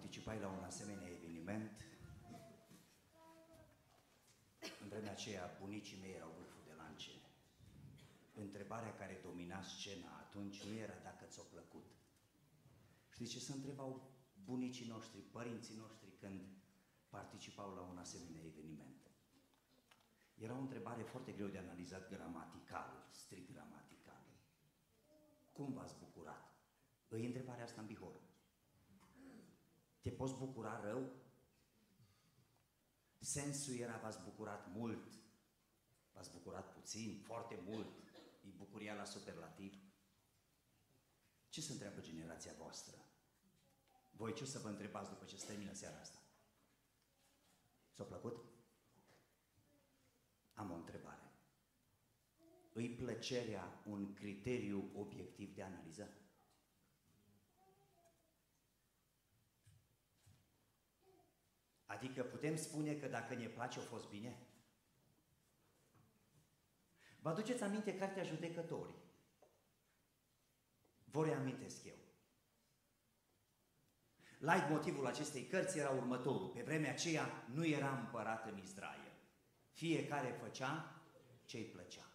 participai la un asemenea eveniment, în vremea aceea bunicii mei erau vârful de lance. Întrebarea care domina scena atunci nu era dacă ți-o plăcut. Știți ce se întrebau bunicii noștri, părinții noștri când participau la un asemenea eveniment? Era o întrebare foarte greu de analizat gramatical, strict gramatical. Cum v-ați bucurat? Îi întrebarea asta în Bihor. Te poți bucura rău? Sensul era v-ați bucurat mult, v-ați bucurat puțin, foarte mult, e bucuria la superlativ. Ce se întreabă generația voastră? Voi ce o să vă întrebați după ce se termină seara asta? S-a plăcut? Am o întrebare. Îi plăcerea un criteriu obiectiv de analiză? Adică putem spune că dacă ne place, a fost bine? Vă aduceți aminte cartea judecătorii? Vă reamintesc eu. Light motivul acestei cărți era următorul. Pe vremea aceea nu era împărat în Israel. Fiecare făcea ce îi plăcea.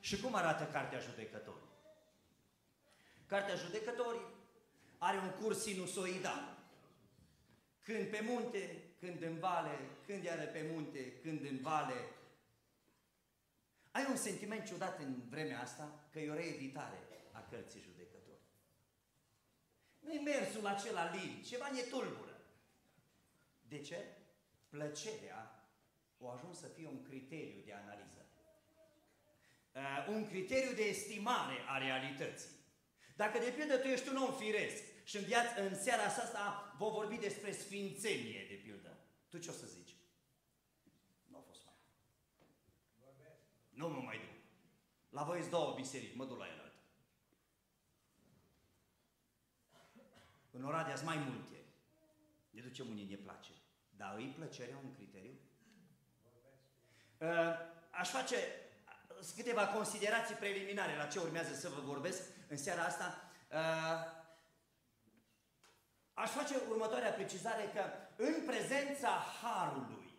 Și cum arată Cartea Judecătorii? Cartea Judecătorii are un curs sinusoidal. Când pe munte, când în vale, când iară pe munte, când în vale. Ai un sentiment ciudat în vremea asta că e o reeditare a cărții judecători. Nu-i mersul acela lin, ceva ne tulbură. De ce? Plăcerea o ajuns să fie un criteriu de analiză. Uh, un criteriu de estimare a realității. Dacă de pildă tu ești un om firesc și în, viață, în seara asta vă vorbi despre sfințenie, de pildă. Tu ce o să zici? Nu a fost mai. Nu mă mai duc. La voi sunt două biserici, mă duc la ele. În Oradea sunt mai multe. Ne ducem unii ne place. Dar îi plăcerea un criteriu? Uh, aș face câteva considerații preliminare la ce urmează să vă vorbesc în seara asta. Uh, Aș face următoarea precizare că în prezența Harului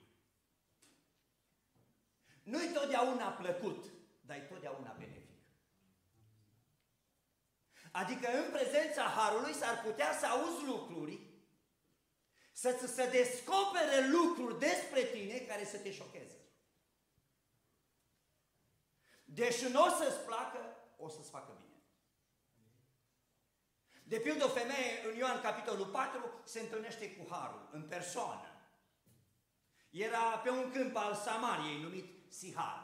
nu-i totdeauna plăcut, dar e totdeauna benefic. Adică în prezența Harului s-ar putea să auzi lucruri, să-ți se descopere lucruri despre tine care să te șocheze. Deși nu o să-ți placă, o să-ți facă bine. De pildă, o femeie în Ioan capitolul 4 se întâlnește cu Harul, în persoană. Era pe un câmp al Samariei numit Sihar.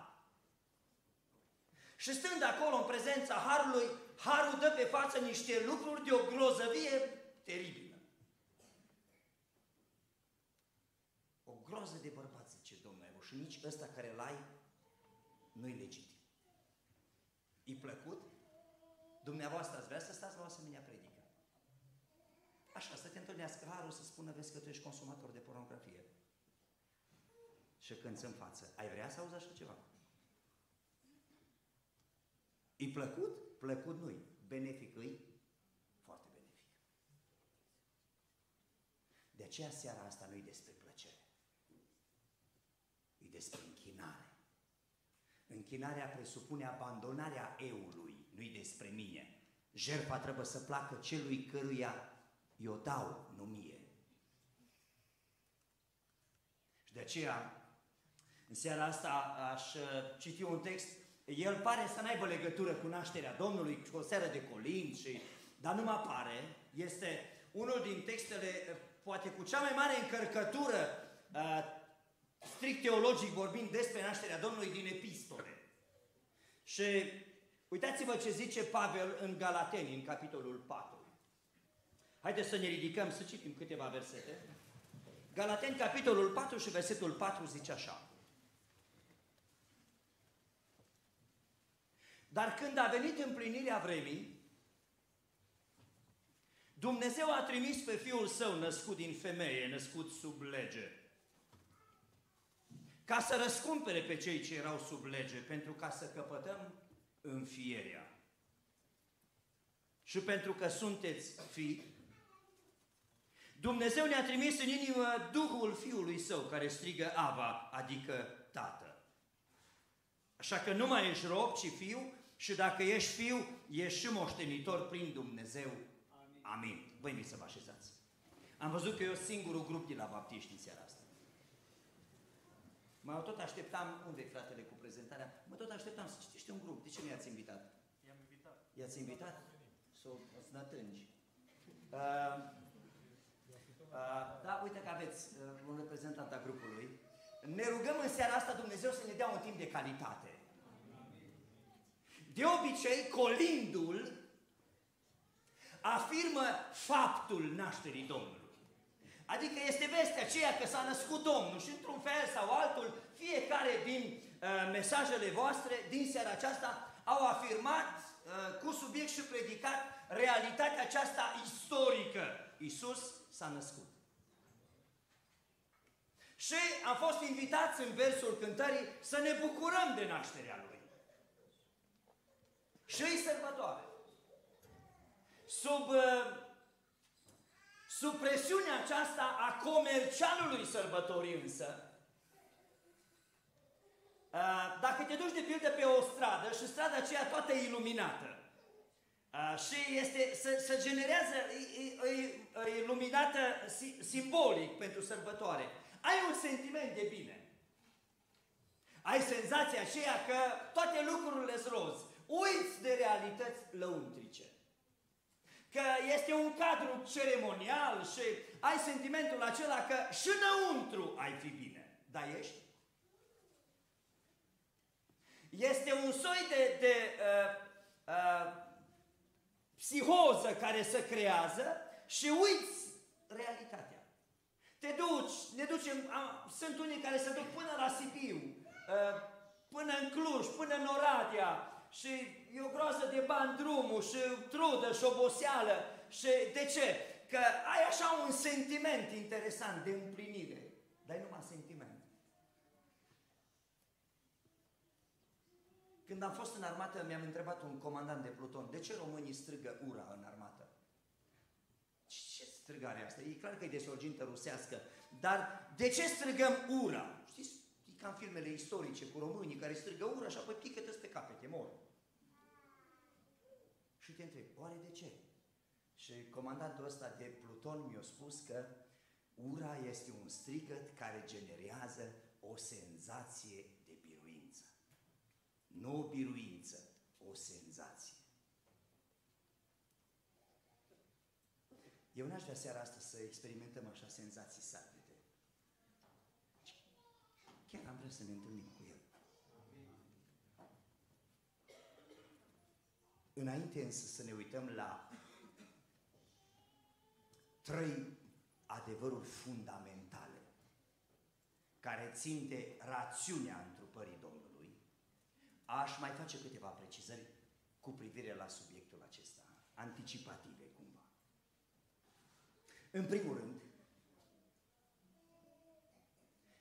Și stând acolo în prezența Harului, Harul dă pe față niște lucruri de o grozăvie teribilă. O groză de bărbat, zice Domnul meu, și nici ăsta care l-ai nu-i legitim. E plăcut? Dumneavoastră ați vrea să stați la o asemenea predică. Așa, să te întâlnească harul să spună, vezi că tu ești consumator de pornografie. Și când în față, ai vrea să auzi așa ceva? E plăcut? Plăcut nu-i. Benefic îi? Foarte benefic. De aceea seara asta nu-i despre plăcere. E despre închinare. Închinarea presupune abandonarea eului, nu-i despre mine. Jertfa trebuie să placă celui căruia eu dau, nu mie. Și de aceea, în seara asta aș uh, citi un text, el pare să n-aibă legătură cu nașterea Domnului, cu o seară de colin, și, dar nu mă apare. Este unul din textele, uh, poate cu cea mai mare încărcătură uh, strict teologic vorbind despre nașterea Domnului din epistole. Și uitați-vă ce zice Pavel în Galateni, în capitolul 4. Haideți să ne ridicăm, să citim câteva versete. Galateni, capitolul 4 și versetul 4 zice așa. Dar când a venit împlinirea vremii, Dumnezeu a trimis pe Fiul Său născut din femeie, născut sub lege, ca să răscumpere pe cei ce erau sub lege, pentru ca să căpătăm înfierea. Și pentru că sunteți fi, Dumnezeu ne-a trimis în inimă Duhul Fiului Său care strigă Ava, adică Tată. Așa că nu mai ești rob, ci fiu și dacă ești fiu, ești și moștenitor prin Dumnezeu. Amin. Amin. Vă să vă așezați. Am văzut că eu singurul grup de la baptiști în seara asta. Mă tot așteptam, unde e fratele cu prezentarea? Mă tot așteptam să citește un grup. De ce nu i-ați invitat? I-am invitat. I-ați invitat? Să o snătângi. Uh, Uh, da, uite că aveți uh, un reprezentant al grupului. Ne rugăm în seara asta Dumnezeu să ne dea un timp de calitate. De obicei, colindul afirmă faptul nașterii Domnului. Adică este vestea aceea că s-a născut Domnul și într-un fel sau altul, fiecare din uh, mesajele voastre din seara aceasta au afirmat uh, cu subiect și predicat realitatea aceasta istorică. Isus s-a născut. Și am fost invitați în versul cântării să ne bucurăm de nașterea Lui. Și îi sărbătoare. Sub, uh, sub presiunea aceasta a comercialului sărbătorii însă, uh, dacă te duci de pildă pe o stradă și strada aceea toată e iluminată, și este, se, se generează, e, e, e iluminată simbolic pentru sărbătoare. Ai un sentiment de bine. Ai senzația aceea că toate lucrurile sunt roz. Uiți de realități lăuntrice. Că este un cadru ceremonial și ai sentimentul acela că și înăuntru ai fi bine. Dar ești? Este un soi de, de uh, uh, psihoză care se creează și uiți realitatea. Te duci, ne ducem, am, sunt unii care se duc până la Sibiu, uh, până în Cluj, până în Oradea și e o groază de bani drumul și trudă și oboseală și de ce? Că ai așa un sentiment interesant de împlinire, dar e numai sentiment. Când am fost în armată, mi-am întrebat un comandant de pluton, de ce românii strigă ura în armată? Ce strigare asta? E clar că e de sorgintă rusească, dar de ce strigăm ura? Știți, e ca în filmele istorice cu românii care strigă ura și apoi pică pe capete, mor. Și te întreb, oare de ce? Și comandantul ăsta de pluton mi-a spus că ura este un strigăt care generează o senzație nu o biruință, o senzație. Eu n-aș vrea seara asta să experimentăm așa senzații sacrete. Chiar am vrea să ne întâlnim cu El. Înainte însă să ne uităm la trei adevăruri fundamentale care țin de rațiunea întrupării Domnului aș mai face câteva precizări cu privire la subiectul acesta, anticipative cumva. În primul rând,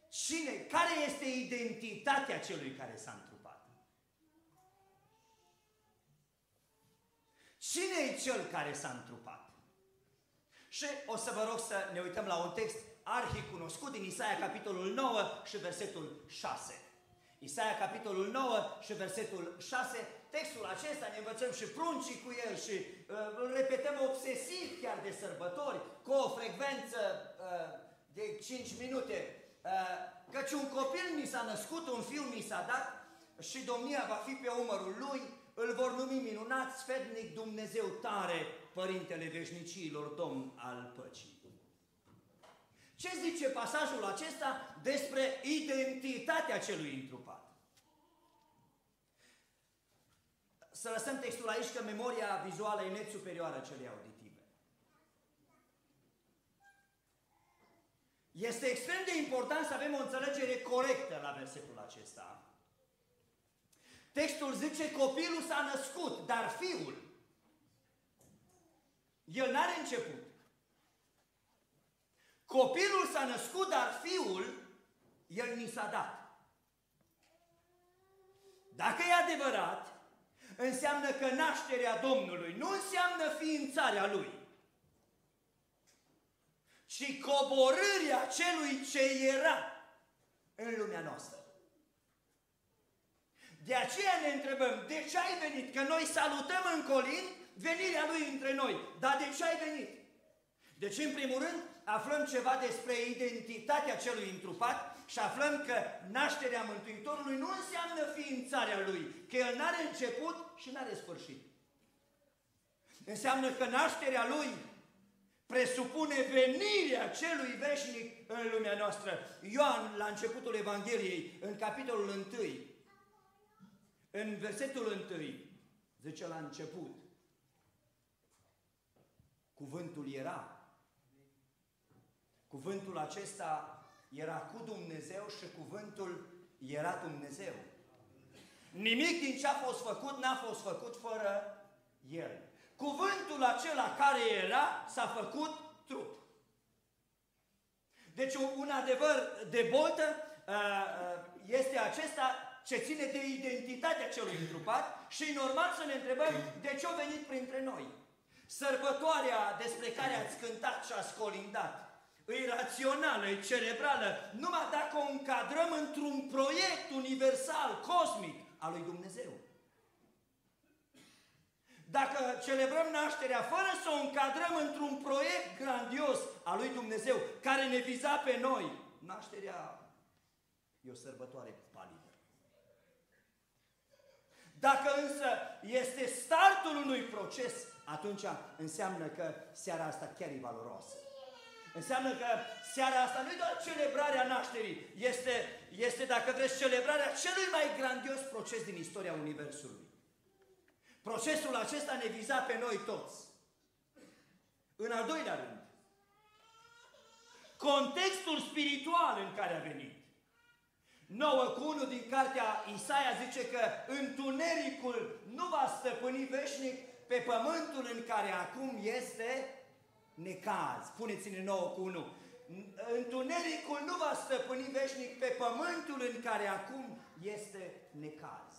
cine, care este identitatea celui care s-a întrupat? Cine e cel care s-a întrupat? Și o să vă rog să ne uităm la un text arhicunoscut din Isaia, capitolul 9 și versetul 6. Isaia, capitolul 9 și versetul 6, textul acesta ne învățăm și pruncii cu el și uh, îl repetăm obsesiv chiar de sărbători, cu o frecvență uh, de 5 minute. Uh, căci un copil mi s-a născut, un fiu mi s-a dat și domnia va fi pe umărul lui, îl vor numi minunat, sfednic Dumnezeu tare, Părintele Veșnicilor, Domn al Păcii. Ce zice pasajul acesta despre identitatea celui întrupat? Să lăsăm textul aici că memoria vizuală e net superioară celei auditive. Este extrem de important să avem o înțelegere corectă la versetul acesta. Textul zice copilul s-a născut, dar fiul, el n-are început. Copilul s-a născut, dar fiul, el ni s-a dat. Dacă e adevărat, înseamnă că nașterea Domnului nu înseamnă ființarea Lui. ci coborârea celui ce era în lumea noastră. De aceea ne întrebăm, de ce ai venit? Că noi salutăm în colin venirea Lui între noi. Dar de ce ai venit? Deci, în primul rând, aflăm ceva despre identitatea celui întrupat și aflăm că nașterea Mântuitorului nu înseamnă ființarea Lui, că El n-are început și n-are sfârșit. Înseamnă că nașterea Lui presupune venirea celui veșnic în lumea noastră. Ioan, la începutul Evangheliei, în capitolul 1, în versetul 1, zice la început, cuvântul era. Cuvântul acesta era cu Dumnezeu și cuvântul era Dumnezeu. Nimic din ce a fost făcut n-a fost făcut fără El. Cuvântul acela care era s-a făcut trup. Deci un adevăr de boltă uh, uh, este acesta ce ține de identitatea celui întrupat și e normal să ne întrebăm de ce a venit printre noi. Sărbătoarea despre care ați cântat și ați colindat e rațională, e cerebrală, numai dacă o încadrăm într-un proiect universal, cosmic, al lui Dumnezeu. Dacă celebrăm nașterea fără să o încadrăm într-un proiect grandios al lui Dumnezeu, care ne viza pe noi, nașterea e o sărbătoare palidă. Dacă însă este startul unui proces, atunci înseamnă că seara asta chiar e valoroasă. Înseamnă că seara asta nu e doar celebrarea nașterii, este, este, dacă vreți, celebrarea celui mai grandios proces din istoria Universului. Procesul acesta ne viza pe noi toți. În al doilea rând, contextul spiritual în care a venit. 9 cu 1 din cartea Isaia zice că întunericul nu va stăpâni veșnic pe pământul în care acum este necaz. Puneți-ne 9 cu 1. Întunericul nu va stăpâni veșnic pe pământul în care acum este necaz.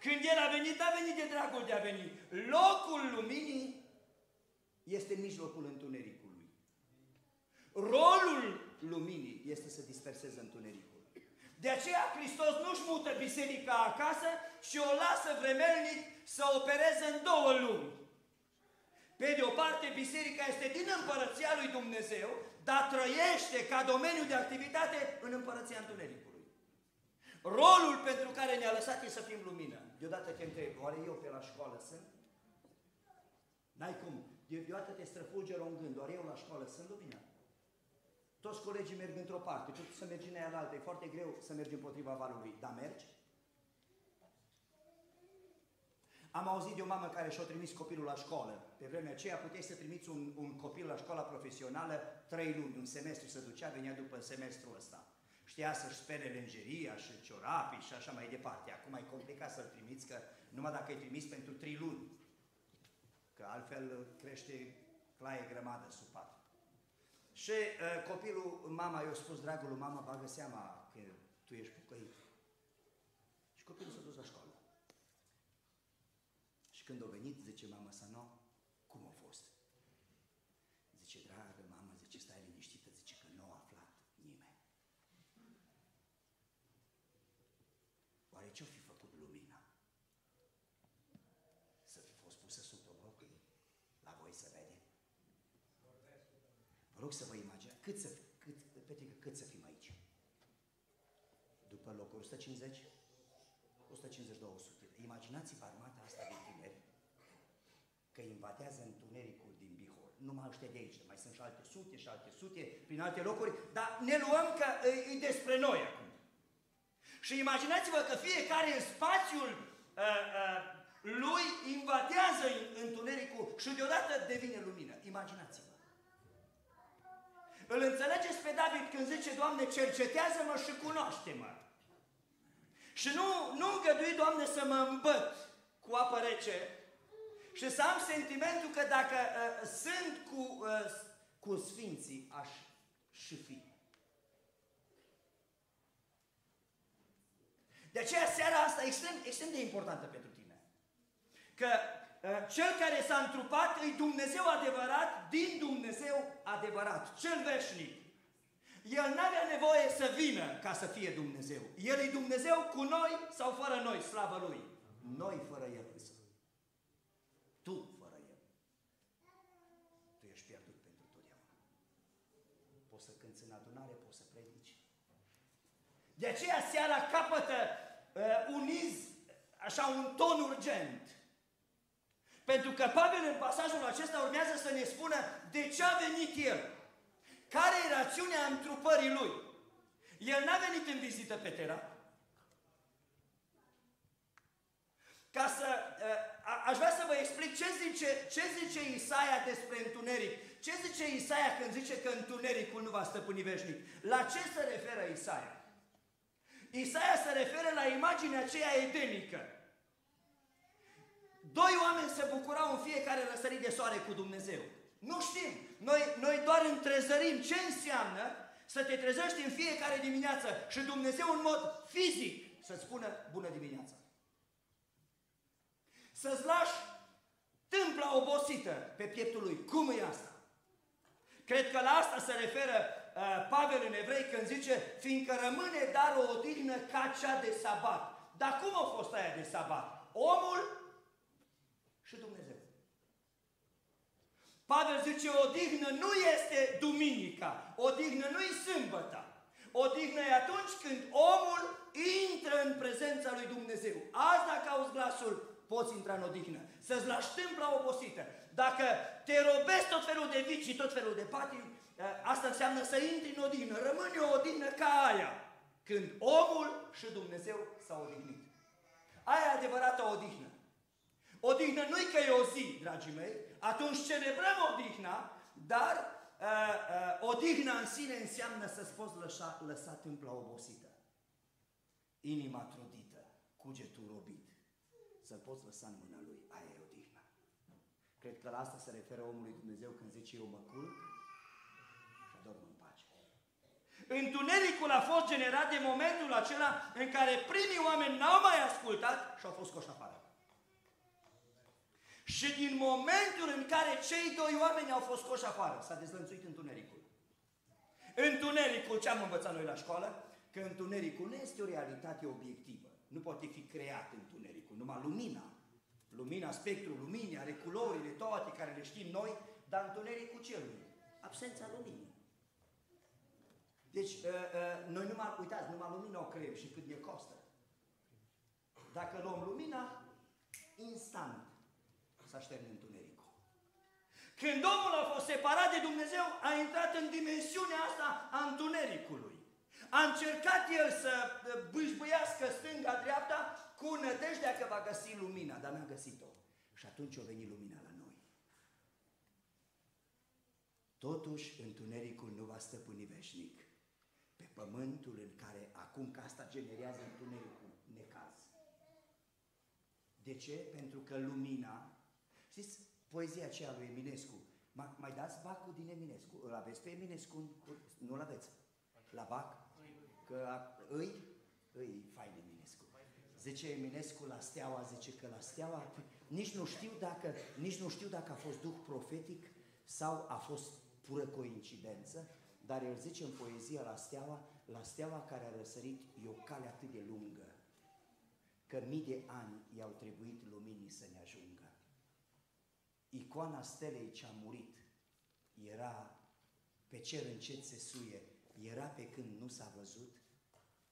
Când El a venit, a venit de dragul de a veni. Locul luminii este în mijlocul întunericului. Rolul luminii este să disperseze întunericul. De aceea Hristos nu-și mută biserica acasă și o lasă vremelnic să opereze în două lumi. Pe de o parte, biserica este din împărăția lui Dumnezeu, dar trăiește ca domeniu de activitate în împărăția întunericului. Rolul pentru care ne-a lăsat e să fim lumină. Deodată te întreb, oare eu pe la școală sunt? N-ai cum. Deodată te străfulgeră un gând, oare eu la școală sunt lumină? Toți colegii merg într-o parte, tu să mergi în aia la altă, e foarte greu să mergi împotriva valului, dar mergi? Am auzit de o mamă care și-a trimis copilul la școală. Pe vremea aceea puteai să trimiți un, un copil la școala profesională trei luni, un semestru se ducea, venea după semestrul ăsta. Știa să-și spere lenjeria și ciorapii și așa mai departe. Acum e complicat să-l trimiți, că numai dacă îi trimis pentru trei luni. Că altfel crește claie grămadă sub pat. Și uh, copilul, mama i-a spus, dragul mama, bagă seama că tu ești pocăit. Și copilul s-a dus la școală. Și când a venit, zice mama sa, no, cum a fost? Zice, dragă mamă, zice, stai liniștită, zice că nu a aflat nimeni. Oare ce-o fi făcut lumina? Să fi fost pusă sub obroc? La voi să vede? Vă rog să vă imaginați, cât să, cât, Petrică, cât să fim aici? După locul 150? 150-200. Imaginați-vă armata asta de tineri că invadează întunericul din Bihor. Nu mai ăștia de aici, mai sunt și alte sute și alte sute, prin alte locuri, dar ne luăm că e, e despre noi acum. Și imaginați-vă că fiecare în spațiul uh, uh, lui invadează întunericul și deodată devine lumină. Imaginați-vă. Îl înțelegeți pe David când zice, Doamne, cercetează-mă și cunoaște-mă. Și nu, nu îngădui, Doamne, să mă îmbăt cu apă rece și să am sentimentul că dacă uh, sunt cu, uh, cu sfinții, aș și fi. De aceea seara asta extrem, extrem de importantă pentru tine. Că cel care s-a întrupat e Dumnezeu adevărat din Dumnezeu adevărat, cel veșnic. El nu avea nevoie să vină ca să fie Dumnezeu. El e Dumnezeu cu noi sau fără noi, slavă Lui. Noi fără El însă. Tu fără El. Tu ești pierdut pentru totdeauna. Poți să cânți în adunare, poți să predici. De aceea seara capătă uh, un iz, așa un ton urgent. Pentru că Pavel în pasajul acesta urmează să ne spună de ce a venit El. Care e rațiunea întrupării lui? El n-a venit în vizită pe Tera. Ca să, a, aș vrea să vă explic ce zice, ce zice Isaia despre întuneric. Ce zice Isaia când zice că întunericul nu va stăpâni veșnic? La ce se referă Isaia? Isaia se referă la imaginea aceea edenică. Doi oameni se bucurau în fiecare răsărit de soare cu Dumnezeu. Nu știm. Noi, noi doar întrezărim ce înseamnă să te trezești în fiecare dimineață și Dumnezeu în mod fizic să-ți spună bună dimineața. Să-ți lași tâmpla obosită pe pieptul lui. Cum e asta? Cred că la asta se referă uh, Pavel în Evrei când zice fiindcă rămâne dar o odihnă ca cea de sabat. Dar cum a fost aia de sabat? Omul și Dumnezeu. Pavel zice, odihnă nu este duminica, odihnă nu e sâmbătă. Odihnă e atunci când omul intră în prezența lui Dumnezeu. Azi dacă auzi glasul, poți intra în odihnă. Să-ți lași tâmpla obosită. Dacă te robezi tot felul de vicii, tot felul de patii, ă, asta înseamnă să intri în odihnă. Rămâne o odihnă ca aia. Când omul și Dumnezeu s-au odihnit. Aia e adevărată odihnă. Odihnă nu-i că e o zi, dragii mei, atunci celebrăm odihna, dar uh, uh, odihna în sine înseamnă să-ți poți lăsa, lăsa tâmpla obosită, inima trudită, cugetul robit, să-l poți lăsa în mâna lui. Aia e odihna. Cred că la asta se referă omului Dumnezeu când zice eu mă culc și dorm în pace. Întunericul a fost generat de momentul acela în care primii oameni n-au mai ascultat și au fost scoși afară. Și din momentul în care cei doi oameni au fost scoși afară, s-a dezlănțuit întunericul. Întunericul, ce am învățat noi la școală? Că întunericul nu este o realitate obiectivă. Nu poate fi creat întunericul, numai lumina. Lumina, spectrul luminii, are culorile toate care le știm noi, dar întunericul ce nu Absența luminii. Deci, uh, uh, noi numai, uitați, numai lumina o creăm și cât ne costă. Dacă luăm lumina, instant s-a șterne întunericul. Când omul a fost separat de Dumnezeu, a intrat în dimensiunea asta a întunericului. A încercat el să bâșbâiască stânga-dreapta cu nădejdea că va găsi lumina, dar n-a găsit-o. Și atunci a venit lumina la noi. Totuși, întunericul nu va stăpâni veșnic pe pământul în care acum că asta generează întunericul necaz. De ce? Pentru că lumina Știți, poezia aceea lui Eminescu. Mai, mai dați bacul din Eminescu. Îl aveți pe Eminescu? Nu-l aveți. La bac? Că îi, îi fain Eminescu. Zice Eminescu la steaua, zice că la steaua, nici nu știu dacă, nici nu știu dacă a fost duh profetic sau a fost pură coincidență, dar el zice în poezia la steaua, la steaua care a răsărit e o cale atât de lungă, că mii de ani i-au trebuit luminii să ne ajungă. Icoana stelei ce a murit era pe cer încet se suie, era pe când nu s-a văzut,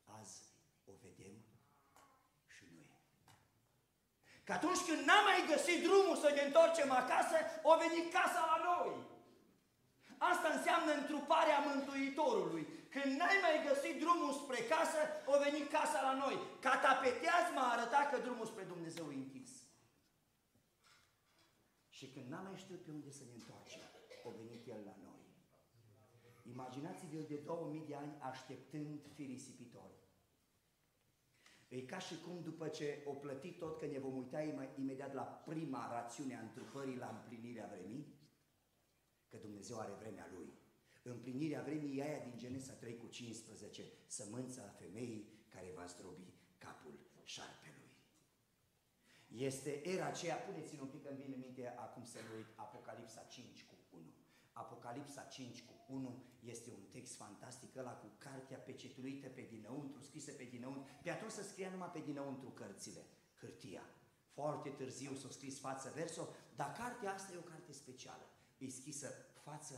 azi o vedem și nu e. Că atunci când n-am mai găsit drumul să ne întorcem acasă, o venit casa la noi. Asta înseamnă întruparea Mântuitorului. Când n-ai mai găsit drumul spre casă, o venit casa la noi. Catapeteaz m-a arătat că drumul spre Dumnezeu e închis. Și când n-am mai știut pe unde să ne întoarcem, a venit El la noi. Imaginați-vă de 2000 de ani așteptând fi risipitor. E ca și cum după ce o plătit tot, că ne vom uita imediat la prima rațiune a întrupării, la împlinirea vremii, că Dumnezeu are vremea Lui. Împlinirea vremii e aia din Genesa 3 cu 15, sămânța femeii care va zdrobi capul șarpelui. Este era aceea, puneți-l un pic în vine minte acum să uit, Apocalipsa 5 cu 1. Apocalipsa 5 cu 1 este un text fantastic, ăla cu cartea pecetuită pe dinăuntru, scrisă pe dinăuntru. Pe atunci să scria numai pe dinăuntru cărțile, hârtia. Foarte târziu s-a scris față verso, dar cartea asta e o carte specială. E scrisă față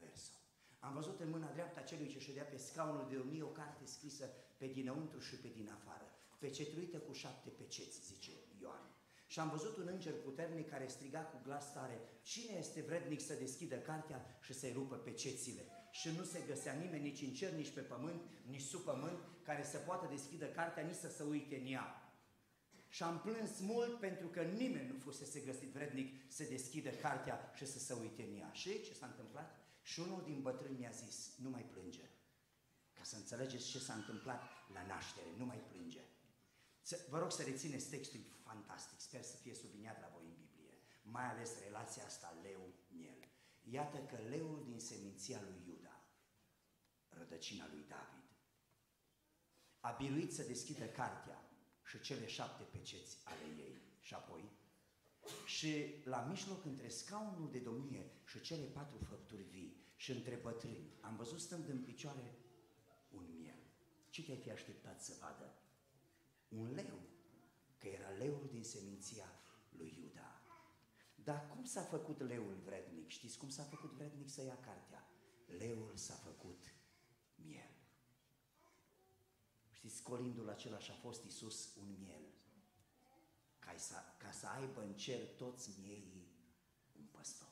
verso. Am văzut în mâna dreaptă celui ce ședea pe scaunul de domnie o carte scrisă pe dinăuntru și pe din afară, pecetruită cu șapte peceți, zice Ioan. Și am văzut un înger puternic care striga cu glas tare, cine este vrednic să deschidă cartea și să-i rupă pecețile? Și nu se găsea nimeni nici în cer, nici pe pământ, nici sub pământ, care să poată deschidă cartea, nici să se uite în ea. Și am plâns mult pentru că nimeni nu fusese găsit vrednic să deschidă cartea și să se uite în ea. Și ce s-a întâmplat? Și unul din bătrâni mi-a zis, nu mai plânge. Ca să înțelegeți ce s-a întâmplat la naștere, nu mai plânge. Vă rog să rețineți textul fantastic, sper să fie subliniat la voi în Biblie, mai ales relația asta leu-miel. Iată că leul din seminția lui Iuda, rădăcina lui David, a biruit să deschidă cartea și cele șapte peceți ale ei. Și apoi, și la mijloc între scaunul de domnie și cele patru făpturi vii și între bătrâni, am văzut stând în picioare un miel. Ce te-ai fi așteptat să vadă? Un leu, că era leul din seminția lui Iuda. Dar cum s-a făcut leul vrednic? Știți cum s-a făcut vrednic să ia cartea? Leul s-a făcut miel. Știți, colindul același a fost Isus un miel. Ca să, ca să aibă în cer toți miei un păstor.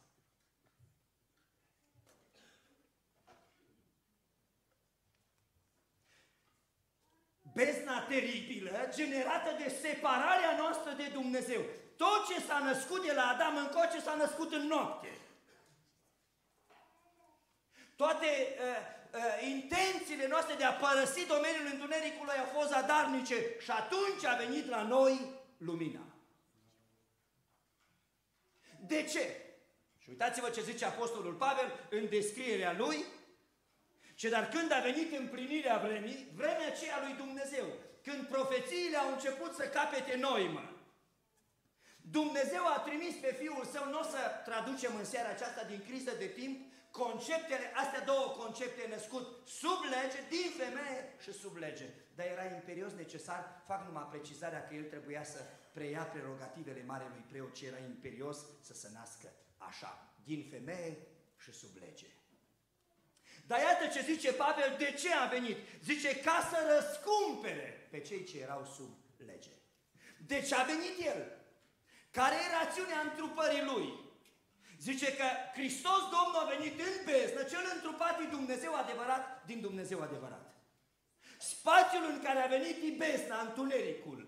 bezna teribilă generată de separarea noastră de Dumnezeu. Tot ce s-a născut de la Adam încoace s-a născut în noapte. Toate uh, uh, intențiile noastre de a părăsi domeniul întunericului au fost zadarnice și atunci a venit la noi lumina. De ce? Și uitați-vă ce zice Apostolul Pavel în descrierea lui, ce dar când a venit împlinirea vremii, vremea aceea lui Dumnezeu, când profețiile au început să capete noimă, Dumnezeu a trimis pe Fiul Său, nu o să traducem în seara aceasta din criză de timp, conceptele, astea două concepte născut sub lege, din femeie și sub lege. Dar era imperios necesar, fac numai precizarea că el trebuia să preia prerogativele marelui preot, ce era imperios să se nască așa, din femeie și sub lege. Dar iată ce zice Pavel, de ce a venit? Zice, ca să răscumpere pe cei ce erau sub lege. De ce a venit el? Care e rațiunea întrupării lui? Zice că Hristos Domnul a venit în beznă, cel întrupat din Dumnezeu adevărat, din Dumnezeu adevărat. Spațiul în care a venit e bezna, întunericul.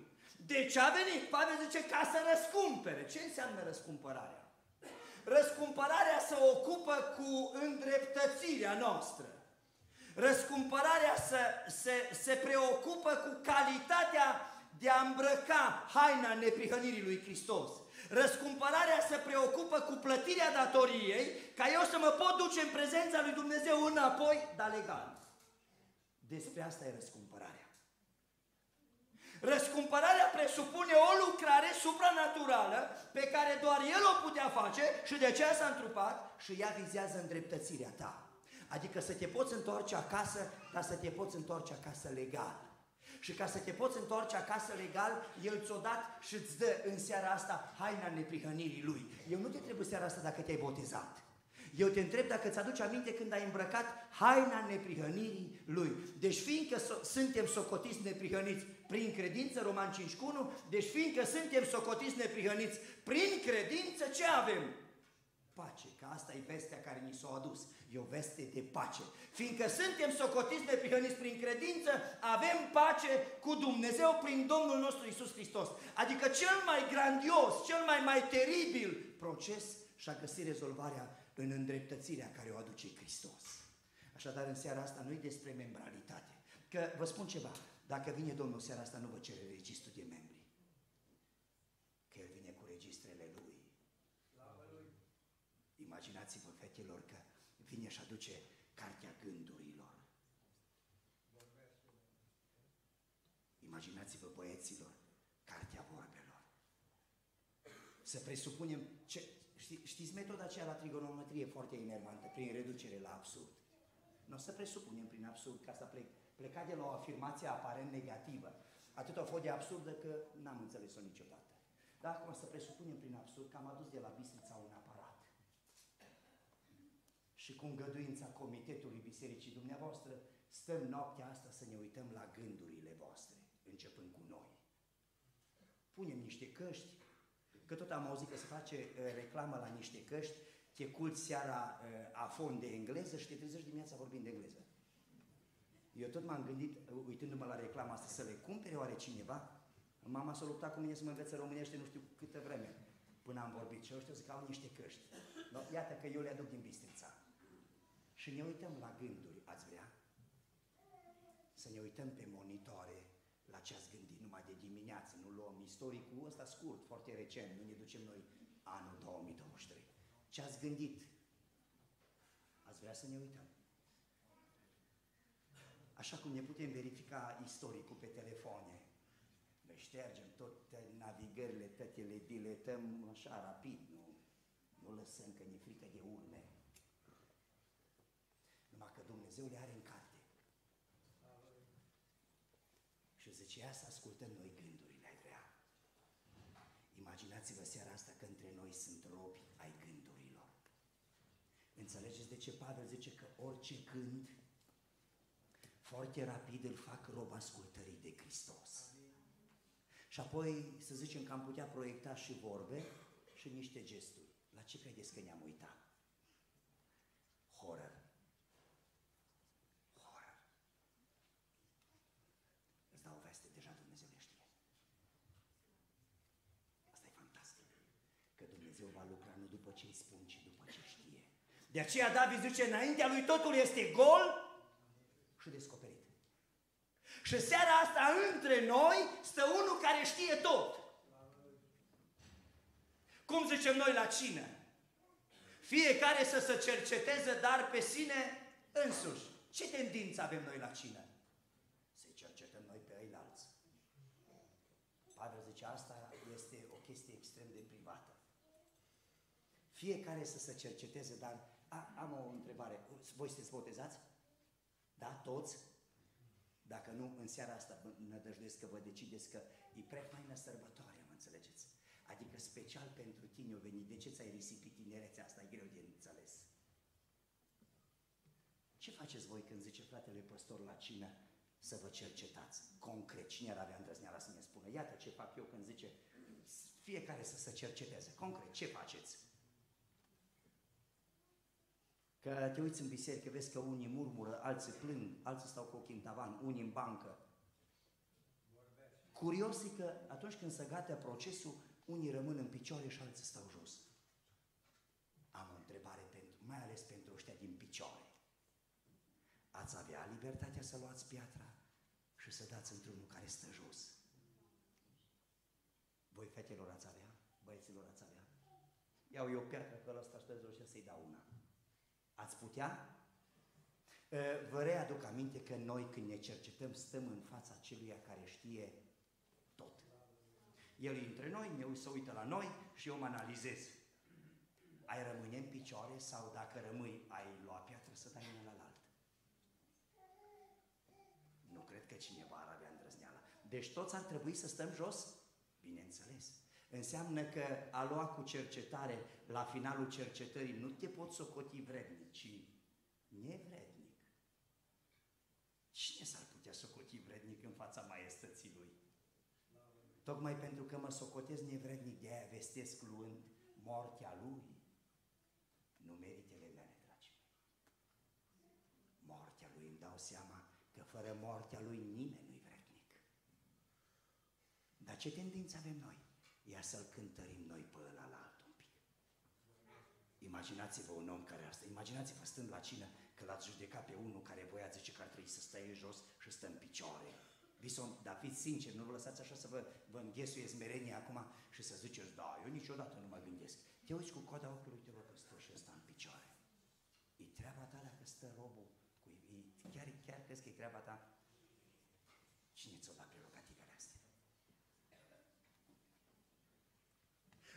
De ce a venit? Pavel zice ca să răscumpere. Ce înseamnă răscumpărarea? Răscumpărarea se ocupă cu îndreptățirea noastră. Răscumpărarea se, se, se preocupă cu calitatea de a îmbrăca haina neprihănirii lui Hristos. Răscumpărarea se preocupă cu plătirea datoriei, ca eu să mă pot duce în prezența lui Dumnezeu înapoi, dar legal. Despre asta e răscumpărarea. Răscumpărarea presupune o lucrare supranaturală pe care doar El o putea face și de aceea s-a întrupat și ea vizează îndreptățirea ta. Adică să te poți întoarce acasă, dar să te poți întoarce acasă legal. Și ca să te poți întoarce acasă legal, El ți-o dat și îți dă în seara asta haina neprihănirii Lui. Eu nu te trebuie seara asta dacă te-ai botezat. Eu te întreb dacă ți-aduci aminte când ai îmbrăcat haina neprihănirii Lui. Deci fiindcă so- suntem socotiți neprihăniți prin credință, Roman 5.1, deci fiindcă suntem socotiți neprihăniți prin credință, ce avem? Pace, că asta e vestea care ni s-a adus. E o veste de pace. Fiindcă suntem socotiți neprihăniți prin credință, avem pace cu Dumnezeu prin Domnul nostru Isus Hristos. Adică cel mai grandios, cel mai mai teribil proces și-a găsit rezolvarea în îndreptățirea care o aduce Hristos. Așadar, în seara asta nu e despre membralitate. Că vă spun ceva, dacă vine Domnul seara asta, nu vă cere registru de membri. Că El vine cu registrele Lui. Imaginați-vă, fetelor, că vine și aduce cartea gândurilor. Imaginați-vă, băieților, cartea vorbelor. Să presupunem, ce, ști, știți metoda aceea la trigonometrie foarte enervantă, prin reducere la absurd. Nu o să presupunem prin absurd, ca să plec, pleca de la o afirmație aparent negativă. Atât a fost de absurdă că n-am înțeles-o niciodată. Dar acum să presupunem prin absurd că am adus de la Bistrița un aparat. Și cu îngăduința Comitetului Bisericii dumneavoastră, stăm noaptea asta să ne uităm la gândurile voastre, începând cu noi. Punem niște căști, că tot am auzit că se face uh, reclamă la niște căști, te culți seara uh, a fond de engleză și te trezești dimineața vorbind de engleză. Eu tot m-am gândit, uh, uitându-mă la reclama asta, să le cumpere oare cineva? Mama s-a luptat cu mine să mă învețe românește nu știu câtă vreme până am vorbit și ăștia zic că au niște căști. No, iată că eu le aduc din Bistrița. Și ne uităm la gânduri, ați vrea? Să ne uităm pe monitoare la ce ați gândit numai de dimineață, nu luăm istoricul ăsta scurt, foarte recent, nu ne ducem noi anul 2023. Ce ați gândit? Ați vrea să ne uităm? Așa cum ne putem verifica istoricul pe telefoane, noi ștergem toate navigările, toate le diletăm așa rapid, nu, nu lăsăm că ne frică de urme. Numai că Dumnezeu le are în carte. Și zice, ia să ascultăm noi gândurile, ai vrea. Imaginați-vă seara asta că între noi sunt robi ai gândurilor. Înțelegeți de ce Pavel zice că orice gând foarte rapid îl fac rob ascultării de Hristos. Și apoi să zicem că am putea proiecta și vorbe și niște gesturi. La ce credeți că ne-am uitat? Horror. Horror. Îți dau o veste, deja Dumnezeu le știe. Asta e fantastic. Că Dumnezeu va lucra nu după ce îi spun, ci după ce știe. De aceea David zice, înaintea lui totul este gol și descoperit. Și seara asta între noi stă unul care știe tot. Cum zicem noi la cină? Fiecare să se cerceteze, dar pe sine însuși. Ce tendință avem noi la cină? Să-i cercetăm noi pe ei alți. Pavel zice, asta este o chestie extrem de privată. Fiecare să se cerceteze, dar a, am o întrebare. Voi sunteți botezați? Da? Toți? Dacă nu, în seara asta nădăjduiesc că vă decideți că e prea faină sărbătoare, mă înțelegeți? Adică special pentru tine o venit. De ce ți-ai risipit tinerețea asta? E greu de înțeles. Ce faceți voi când zice fratele păstor la cină să vă cercetați? Concret, cine ar avea îndrăzneala să ne spună? Iată ce fac eu când zice fiecare să se cerceteze. Concret, ce faceți? Că te uiți în biserică, vezi că unii murmură, alții plâng, alții stau cu ochii în tavan, unii în bancă. Curios e că atunci când se gata procesul, unii rămân în picioare și alții stau jos. Am o întrebare pentru, mai ales pentru ăștia din picioare. Ați avea libertatea să luați piatra și să dați într-unul care stă jos. Voi fetelor ați avea? Băieților ați avea? Iau eu piatră că ăsta stă jos și să-i dau una. Ați putea? Vă readuc aminte că noi când ne cercetăm stăm în fața celuia care știe tot. El e între noi, ne să uită la noi și eu mă analizez. Ai rămâne în picioare sau dacă rămâi, ai lua piatră să dai una la alt. Nu cred că cineva ar avea îndrăzneala. Deci toți ar trebui să stăm jos? Bineînțeles. Înseamnă că a lua cu cercetare la finalul cercetării nu te poți socoti vrednic, ci nevrednic. Cine s-ar putea socoti vrednic în fața maestății lui? Tocmai pentru că mă socotez nevrednic, de aia vestesc luând moartea lui. Nu meritele mele, dragii mei. Moartea lui îmi dau seama că fără moartea lui nimeni nu-i vrednic. Dar ce tendință avem noi? Ia să-l cântărim noi pe ăla la alt un pic. Imaginați-vă un om care asta, imaginați-vă stând la cină că l-ați judecat pe unul care voia zice că ar trebui să stai jos și stă în picioare. Vison, dar fiți sinceri, nu vă lăsați așa să vă, vă înghesuie smerenia acum și să ziceți, da, eu niciodată nu mă gândesc. Te uiți cu coada ochiului, te vă că stă și ăsta în picioare. E treaba ta dacă stă robul, cu, e, chiar, chiar crezi că e treaba ta? Cine ți-o dat prerogativele astea?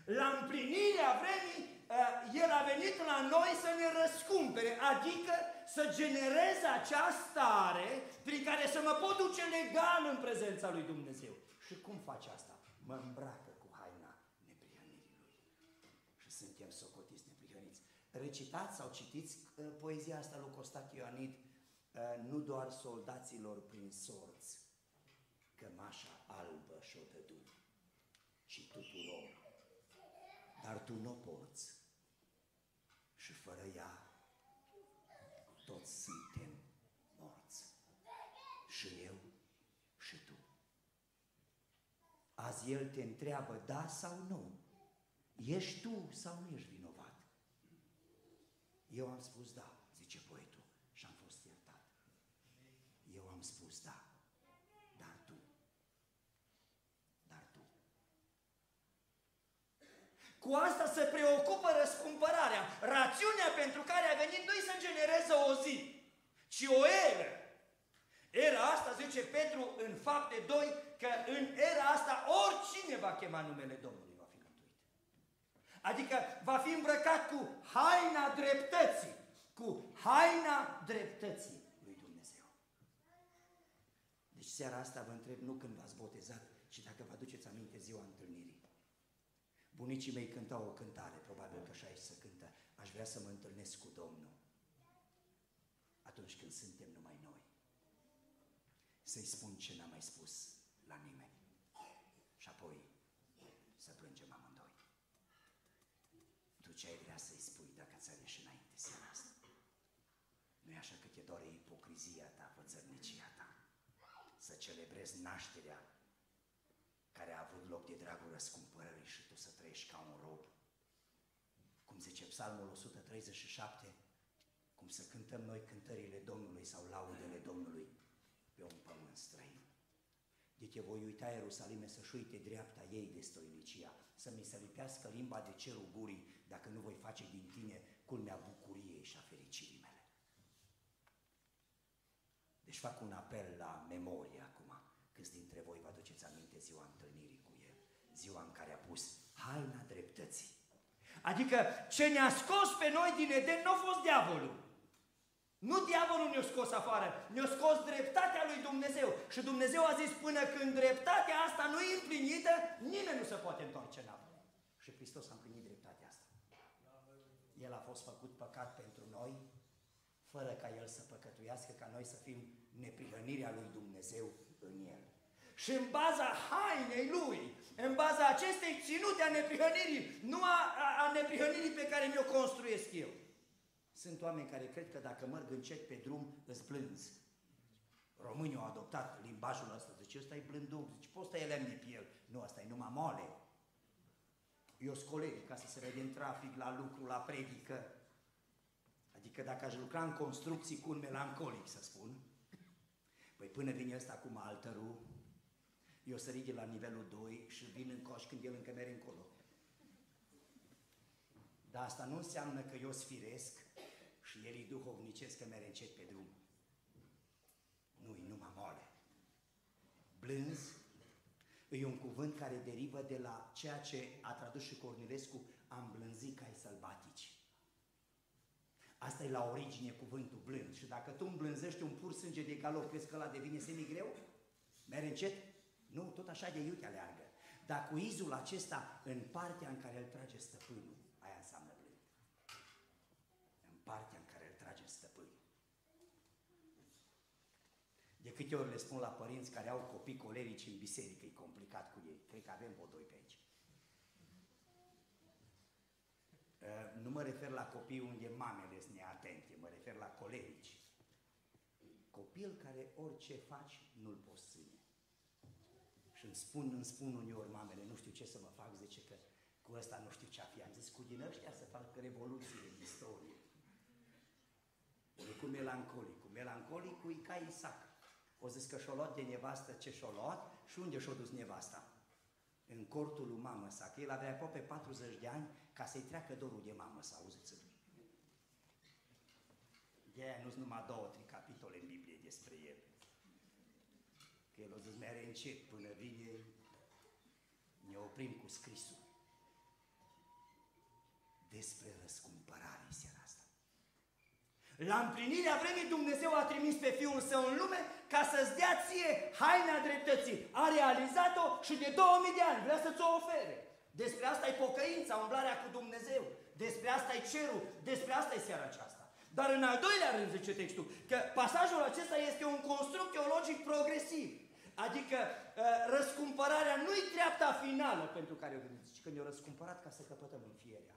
La împlinirea vremii, uh, El a venit la noi să ne răscumpere, adică să genereze acea stare prin care să mă pot duce legal în prezența lui Dumnezeu. Și cum face asta? Mă îmbracă cu haina neprihănirii Lui. Și suntem socotiți neprihăniți. Recitați sau citiți uh, poezia asta lui Costache Ioanid, uh, nu doar soldaților prin sorți, cămașa albă și-o dădu, ci tuturor. Dar tu nu poți. Și fără ea, toți suntem morți. Și eu și tu. Azi El te întreabă da sau nu. Ești tu sau nu ești vinovat? Eu am spus da, zice poetul, și am fost iertat. Eu am spus da, dar tu, dar tu. Cu asta se preocupă răscumpărarea. Rațiunea pentru care a venit nu să genereze o zi, ci o eră. Era asta, zice Petru în fapte 2, că în era asta oricine va chema numele Domnului va fi mântuit. Adică va fi îmbrăcat cu haina dreptății, cu haina dreptății lui Dumnezeu. Deci seara asta vă întreb nu când v-ați botezat, ci dacă vă aduceți aminte ziua întâlnirii. Bunicii mei cântau o cântare, probabil că așa aici să cântă. Aș vrea să mă întâlnesc cu Domnul atunci când suntem numai noi. Să-i spun ce n-am mai spus la nimeni. Și apoi să plângem amândoi. Tu ce ai vrea să-i spui dacă ți-a ieșit înainte seara asta? Nu-i așa că te doare ipocrizia ta, vățărnicia ta? Să celebrezi nașterea care a avut loc de dragul răscumpărării și tu să trăiești ca un rob. Cum zice Psalmul 137, cum să cântăm noi cântările Domnului sau laudele Domnului pe un pământ străin. De te voi uita Ierusalime să-și uite dreapta ei de stoinicia, să mi se lipească limba de cerul gurii, dacă nu voi face din tine culmea bucuriei și a fericirii mele. Deci fac un apel la memorie acum, câți dintre voi vă aduceți aminte ziua întâlnirii cu El, ziua în care a pus haina dreptății. Adică ce ne-a scos pe noi din Eden nu a fost diavolul. Nu diavolul ne-a scos afară, ne-a scos dreptatea lui Dumnezeu. Și Dumnezeu a zis, până când dreptatea asta nu e împlinită, nimeni nu se poate întoarce înapoi. Și Hristos a împlinit dreptatea asta. El a fost făcut păcat pentru noi, fără ca El să păcătuiască, ca noi să fim neprihănirea lui Dumnezeu în El. Și în baza hainei Lui, în baza acestei ținute a neprihănirii, nu a, a, a neprihănirii pe care mi-o construiesc eu. Sunt oameni care cred că dacă merg încet pe drum, îți plânzi. Românii au adoptat limbajul ăsta, zice, ăsta e blândug, zice, poți să lemn de piel. Nu, asta e numai moale. Eu scoleg ca să se vede în trafic, la lucru, la predică. Adică dacă aș lucra în construcții cu un melancolic, să spun, păi până vine ăsta cu altărul, eu sări de la nivelul 2 și vin în coș când el încă merge încolo. Dar asta nu înseamnă că eu sfiresc și el e duhovnicesc că merge încet pe drum. Nu, e numai moale. Blânz e un cuvânt care derivă de la ceea ce a tradus și Cornilescu, a îmblânzi cai sălbatici. Asta e la origine cuvântul blând. Și dacă tu îmblânzești un pur sânge de galop, crezi că ăla devine semigreu? Merge încet? Nu, tot așa de iute aleargă. Dar cu izul acesta în partea în care îl trage stăpânul, aia înseamnă blând. În partea în care îl trage stăpânul. De câte ori le spun la părinți care au copii colerici în biserică, e complicat cu ei. Cred că avem o doi pe aici. Nu mă refer la copii unde mamele sunt neatente, mă refer la colerici. Copil care orice faci, nu-l poți ține. Și îmi spun, îmi spun uneori mamele, nu știu ce să mă fac, zice că cu ăsta nu știu ce-a fi. Am zis, cu din ăștia să fac revoluție în istorie. E cu melancolicul. Melancolicul e ca Isaac. O zis că și-o luat de nevastă ce și-o luat și unde și-o dus nevasta? În cortul lui mamă sa, că el avea aproape 40 de ani ca să-i treacă dorul de mamă sa, auziți De aia nu-s numai două, trei capitole în Biblie despre el. Că el o zis mere încet până vine, ne oprim cu scrisul. despre răscumpărare seara asta. La împlinirea vremii Dumnezeu a trimis pe Fiul Său în lume ca să-ți dea ție haina dreptății. A realizat-o și de 2000 de ani vrea să-ți o ofere. Despre asta e pocăința, umblarea cu Dumnezeu. Despre asta e cerul, despre asta e seara aceasta. Dar în al doilea rând, zice textul, că pasajul acesta este un construct teologic progresiv. Adică ă, răscumpărarea nu-i treapta finală pentru care o gândiți, ci când e răscumpărat ca să căpătăm înfierea.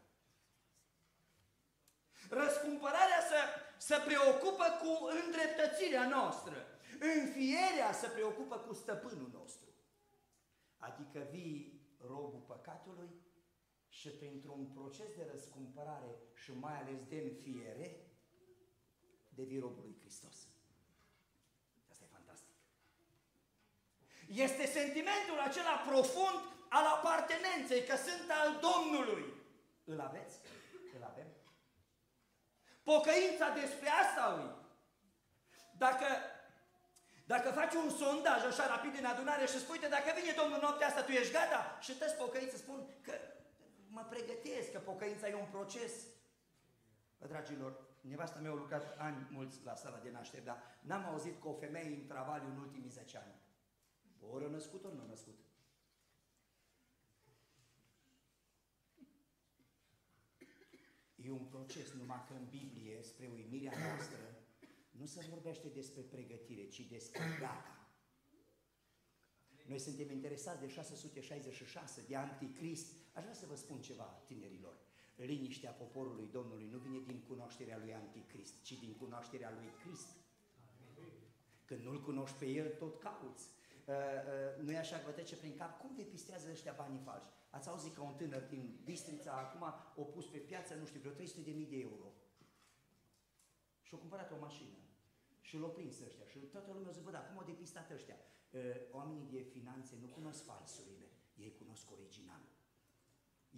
Răscumpărarea să se preocupă cu îndreptățirea noastră. Înfierea se preocupă cu stăpânul nostru. Adică vii robul păcatului și printr-un proces de răscumpărare și mai ales de înfiere, devii robul lui Hristos. Asta e fantastic. Este sentimentul acela profund al apartenenței, că sunt al Domnului. Îl aveți? Îl avem? Pocăința despre asta lui. Dacă, dacă faci un sondaj așa rapid în adunare și spui dacă vine Domnul noaptea asta, tu ești gata? Și toți pocăiți spun că mă pregătesc, că pocăința e un proces. Dragilor, nevasta mea a lucrat ani mulți la sala de naștere, dar n-am auzit că o femeie în travaliu în ultimii 10 ani. Ori a născut, ori nu a născut. E un proces, numai că în Biblie, spre uimirea noastră, nu se vorbește despre pregătire, ci despre gata. Noi suntem interesați de 666 de anticrist. Aș vrea să vă spun ceva, tinerilor. Liniștea poporului Domnului nu vine din cunoașterea lui anticrist, ci din cunoașterea lui Crist. Când nu-L cunoști pe El, tot cauți. Uh, uh, nu e așa că vă trece prin cap? Cum depistează ăștia banii falși? Ați auzit că un tânăr din Bistrița acum o pus pe piață, nu știu, vreo 300 de mii de euro. Și-a cumpărat o mașină. Și l-au prins ăștia. Și toată lumea zice, bă, dar cum au depistat ăștia? Uh, oamenii de finanțe nu cunosc falsurile, ei cunosc originalul.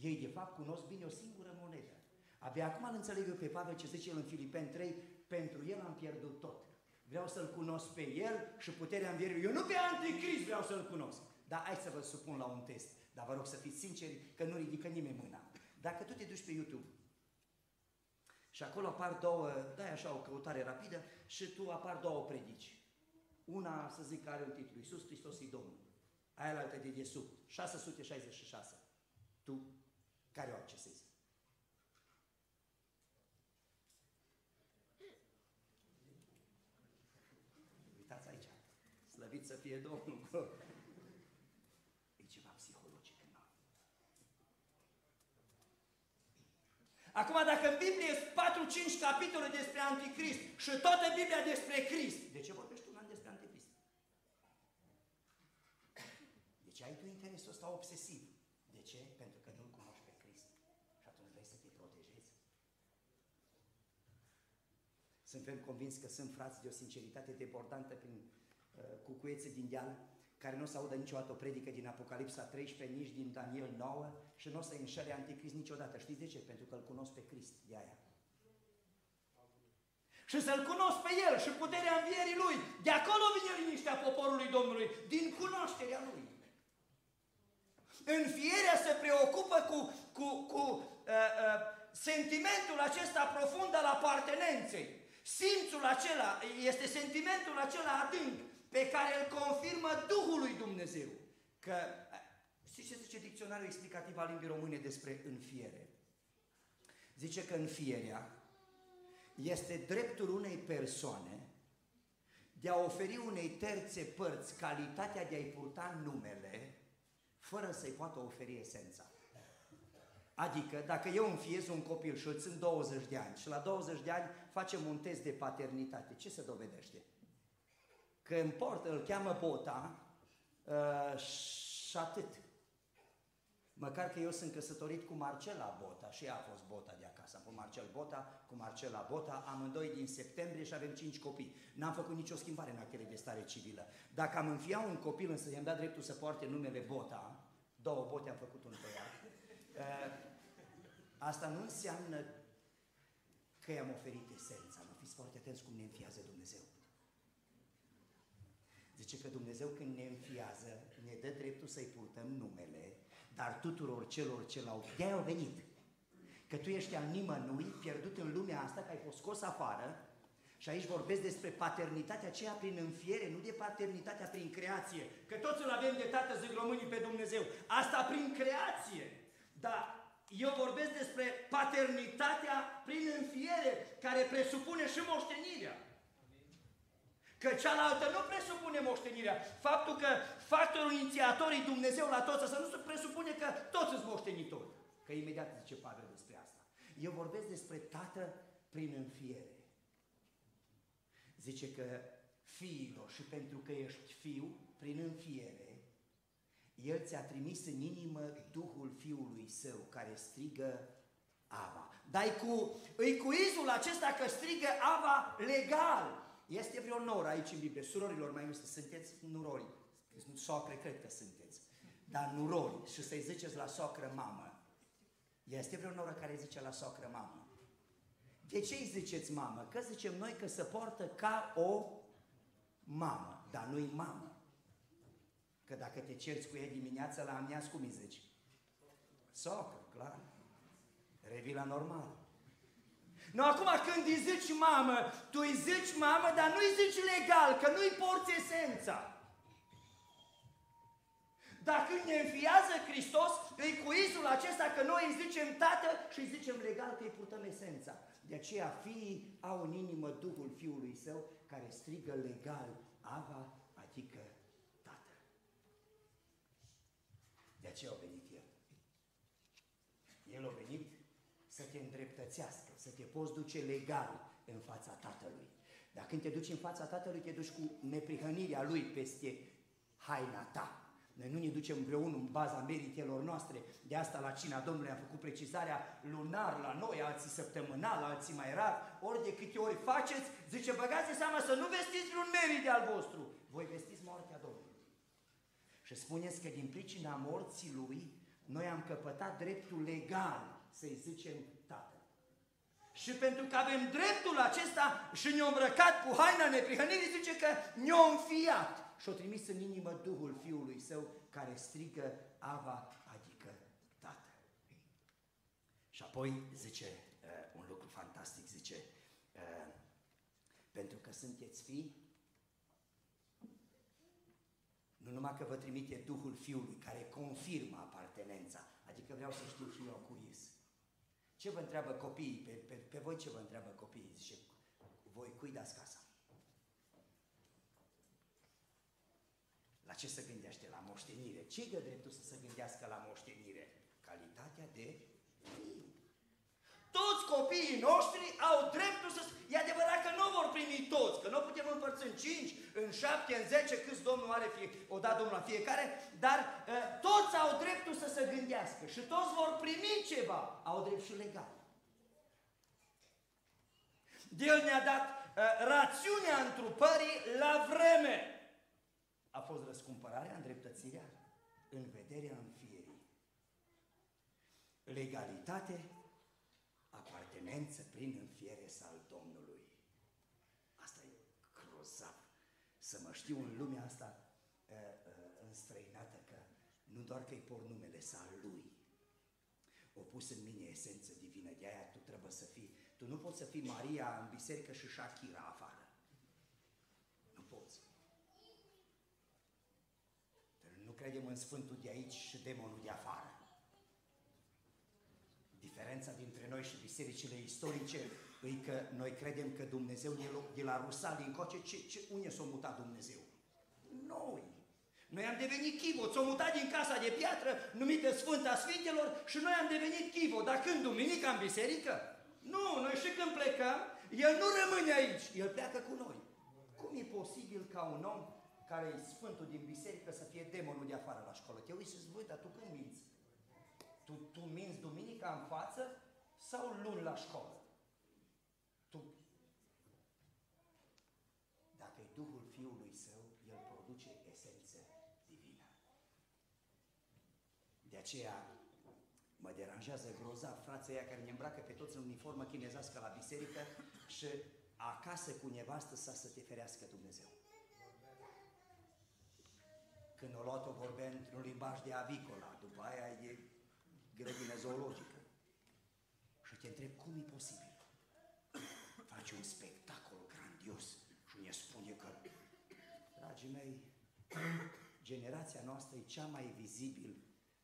Ei, de fapt, cunosc bine o singură monedă. Abia acum îl înțeleg eu pe Pavel ce zice el în Filipeni 3, pentru el am pierdut tot. Vreau să-L cunosc pe El și puterea învierii. Eu nu pe Anticrist vreau să-L cunosc. Dar hai să vă supun la un test. Dar vă rog să fiți sinceri că nu ridică nimeni mâna. Dacă tu te duci pe YouTube și acolo apar două, dai așa o căutare rapidă și tu apar două predici. Una, să zic, are un titlu, Iisus Hristos e Domnul. Aia la altă de desubt, 666. Tu care o accesezi? Uitați aici. Slăvit să fie Domnul. E ceva psihologic în Acum, dacă în Biblie sunt 4-5 capitole despre Anticrist și toată Biblia despre Crist, de ce vorbești un an despre Anticrist? De ce ai tu interesul ăsta obsesiv? De ce? Pentru că nu-L cunoști pe Crist. Și atunci vrei să te protejezi. Suntem convins că sunt frați de o sinceritate debordantă prin uh, cucuiețe din deal, care nu o să audă niciodată o predică din Apocalipsa 13, nici din Daniel 9 și nu o să înșele anticrist niciodată. Știți de ce? Pentru că îl cunosc pe Crist, de aia. Și să-L cunosc pe El și puterea învierii Lui. De acolo vine liniștea poporului Domnului, din cunoașterea Lui. Înfierea se preocupă cu, cu, cu uh, uh, sentimentul acesta profund al apartenenței. Simțul acela este sentimentul acela adânc pe care îl confirmă Duhul lui Dumnezeu. Că, știți ce zice dicționarul explicativ al limbii române despre înfiere? Zice că înfierea este dreptul unei persoane de a oferi unei terțe părți calitatea de a-i purta numele fără să-i poată oferi esența. Adică, dacă eu înfiez un copil și îl țin 20 de ani și la 20 de ani facem un test de paternitate, ce se dovedește? Că în portă îl cheamă Bota uh, și atât. Măcar că eu sunt căsătorit cu Marcela Bota și ea a fost Bota de acasă. Am fost Marcel Bota cu Marcela Bota, amândoi din septembrie și avem cinci copii. N-am făcut nicio schimbare în actele de stare civilă. Dacă am înfiat un copil, însă i-am dat dreptul să poarte numele Bota, două bote am făcut un băiat, uh, asta nu înseamnă că i-am oferit esența. Nu fiți foarte atenți cum ne înfiază Dumnezeu. Zice că Dumnezeu când ne înfiază, ne dă dreptul să-i purtăm numele, dar tuturor celor ce l-au, de au venit. că tu ești al nimănui, pierdut în lumea asta, că ai fost scos afară, și aici vorbesc despre paternitatea aceea prin înfiere, nu de paternitatea prin creație. Că toți îl avem de tată, zic românii, pe Dumnezeu. Asta prin creație. Dar eu vorbesc despre paternitatea prin înfiere, care presupune și moștenirea. Că cealaltă nu presupune moștenirea. Faptul că factorul inițiator e Dumnezeu la toți, să nu se presupune că toți sunt moștenitori. Că imediat zice Pavel despre asta. Eu vorbesc despre tată prin înfiere. Zice că fiilor și pentru că ești fiu, prin înfiere, el ți-a trimis în inimă Duhul Fiului Său, care strigă Ava. Dar cu, îi cu izul acesta că strigă Ava legal. Este vreo noră aici în Biblie. Surorilor mai mult, sunteți nurori. Socre cred că sunteți. Dar nurori. Și să-i ziceți la socră mamă. Este vreo noră care zice la socră mamă. De ce îi ziceți mamă? Că zicem noi că se poartă ca o mamă, dar nu-i mamă. Că dacă te cerți cu ea dimineața la amiaz, cum îi zici? Socră, clar. Revii la normal. Nu, acum când îi zici mamă, tu îi zici mamă, dar nu îi zici legal, că nu-i porți esența. Dacă ne înfiază Hristos, îi cu izul acesta că noi îi zicem tată și îi zicem legal că îi purtăm esența. De aceea fiii au în inimă Duhul Fiului Său care strigă legal, Ava, adică De aceea a venit El. El a venit să te îndreptățească, să te poți duce legal în fața Tatălui. Dar când te duci în fața Tatălui, te duci cu neprihănirea Lui peste haina ta. Noi nu ne ducem împreună în baza meritelor noastre. De asta la cina Domnului am făcut precizarea lunar la noi, alții săptămânal, alții mai rar. Ori de câte ori faceți, zice, băgați seama să nu vestiți vreun merit de al vostru. Voi vestiți moartea Domnului. Și spuneți că din pricina morții lui, noi am căpătat dreptul legal să-i zicem Tatăl. Și pentru că avem dreptul acesta și ne-a îmbrăcat cu haina neprihănirii, zice că ne-a înfiat și a trimis în inimă Duhul Fiului Său care strigă Ava, adică Tată. Și apoi zice uh, un lucru fantastic, zice, uh, pentru că sunteți fii, nu numai că vă trimite Duhul Fiului care confirmă apartenența, adică vreau să știu și eu cu Is. Ce vă întreabă copiii? Pe, pe, pe voi ce vă întreabă copiii? Zice, voi cui dați casa? La ce se gândește? La moștenire. Ce dă dreptul să se gândească la moștenire? Calitatea de toți copiii noștri au dreptul să... E adevărat că nu vor primi toți, că nu putem împărți în 5, în 7, în 10, câți Domnul are fie, o dat Domnul la fiecare, dar uh, toți au dreptul să se gândească și toți vor primi ceva. Au drept și legal. El ne-a dat uh, rațiunea întrupării la vreme. A fost răscumpărarea, îndreptățirea, în vederea înfierii. Legalitate, apartenență prin înfiere al Domnului. Asta e grozav. Să mă știu în lumea asta uh, uh, înstrăinată că nu doar că-i por numele al Lui, o pus în mine esență divină, de aia tu trebuie să fii, tu nu poți să fii Maria în biserică și Shakira afară. Nu poți. Nu credem în Sfântul de aici și demonul de afară diferența dintre noi și bisericile istorice e că noi credem că Dumnezeu de la Rusalii încoace, ce, ce, unde s-a mutat Dumnezeu? Noi. Noi am devenit chivo, s-a mutat din casa de piatră numită Sfânta Sfintelor și noi am devenit chivo. Dar când duminica în biserică? Nu, noi și când plecăm, el nu rămâne aici, el pleacă cu noi. Cum e posibil ca un om care e sfântul din biserică să fie demonul de afară la școală? Te uiți și zici, dar tu când minți? Tu, tu minți duminica în față sau luni la școală? Tu. Dacă e Duhul Fiului Său, El produce esență divină. De aceea mă deranjează grozav frații aia care ne îmbracă pe toți în uniformă chinezească la biserică și acasă cu nevastă sa să te ferească Dumnezeu. Când o luat-o vorbea într-un limbaj de avicola, după aia e grădină zoologică. Te întreb cum e posibil. Face un spectacol grandios și ne spune că, dragii mei, generația noastră e cea mai vizibil,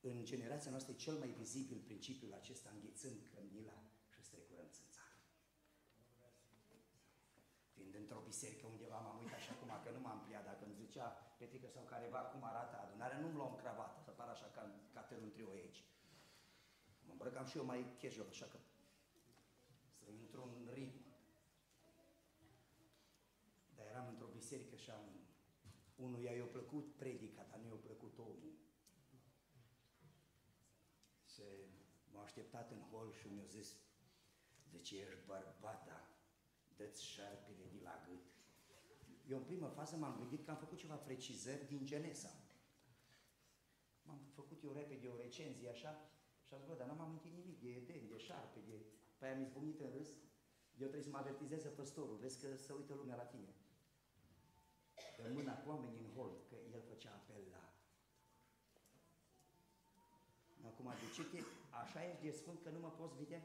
în generația noastră e cel mai vizibil principiul acesta, înghețând cămila și strecurăm țânțară. Fiind într-o biserică undeva m-am uitat și acum că nu m-am pliat, dacă îmi zicea Petrică sau careva cum arată adunarea, nu-mi luam cravată, să par așa ca, ca tărul trio aici. Mă îmbrăcam și eu mai casual, așa că să intru în ritm. Dar eram într-o biserică și am Unuia i-a plăcut predica, dar nu i-a plăcut omul. Și m-a așteptat în hol și mi-a zis, zice, ești bărbata, dă-ți șarpele de la gât. Eu în primă fază m-am gândit că am făcut ceva precizări din Genesa. M-am făcut eu repede o recenzie așa și am zis, bă, dar n-am amintit nimic de Eden, de șarpe, de... Pe aia mi zbucnit în râs. Eu trebuie să mă avertizeze păstorul, vezi că să uită lumea la tine rămână cu oamenii în hold, că el făcea apel la... Acum, de ce te, așa ești de sfânt că nu mă poți vedea?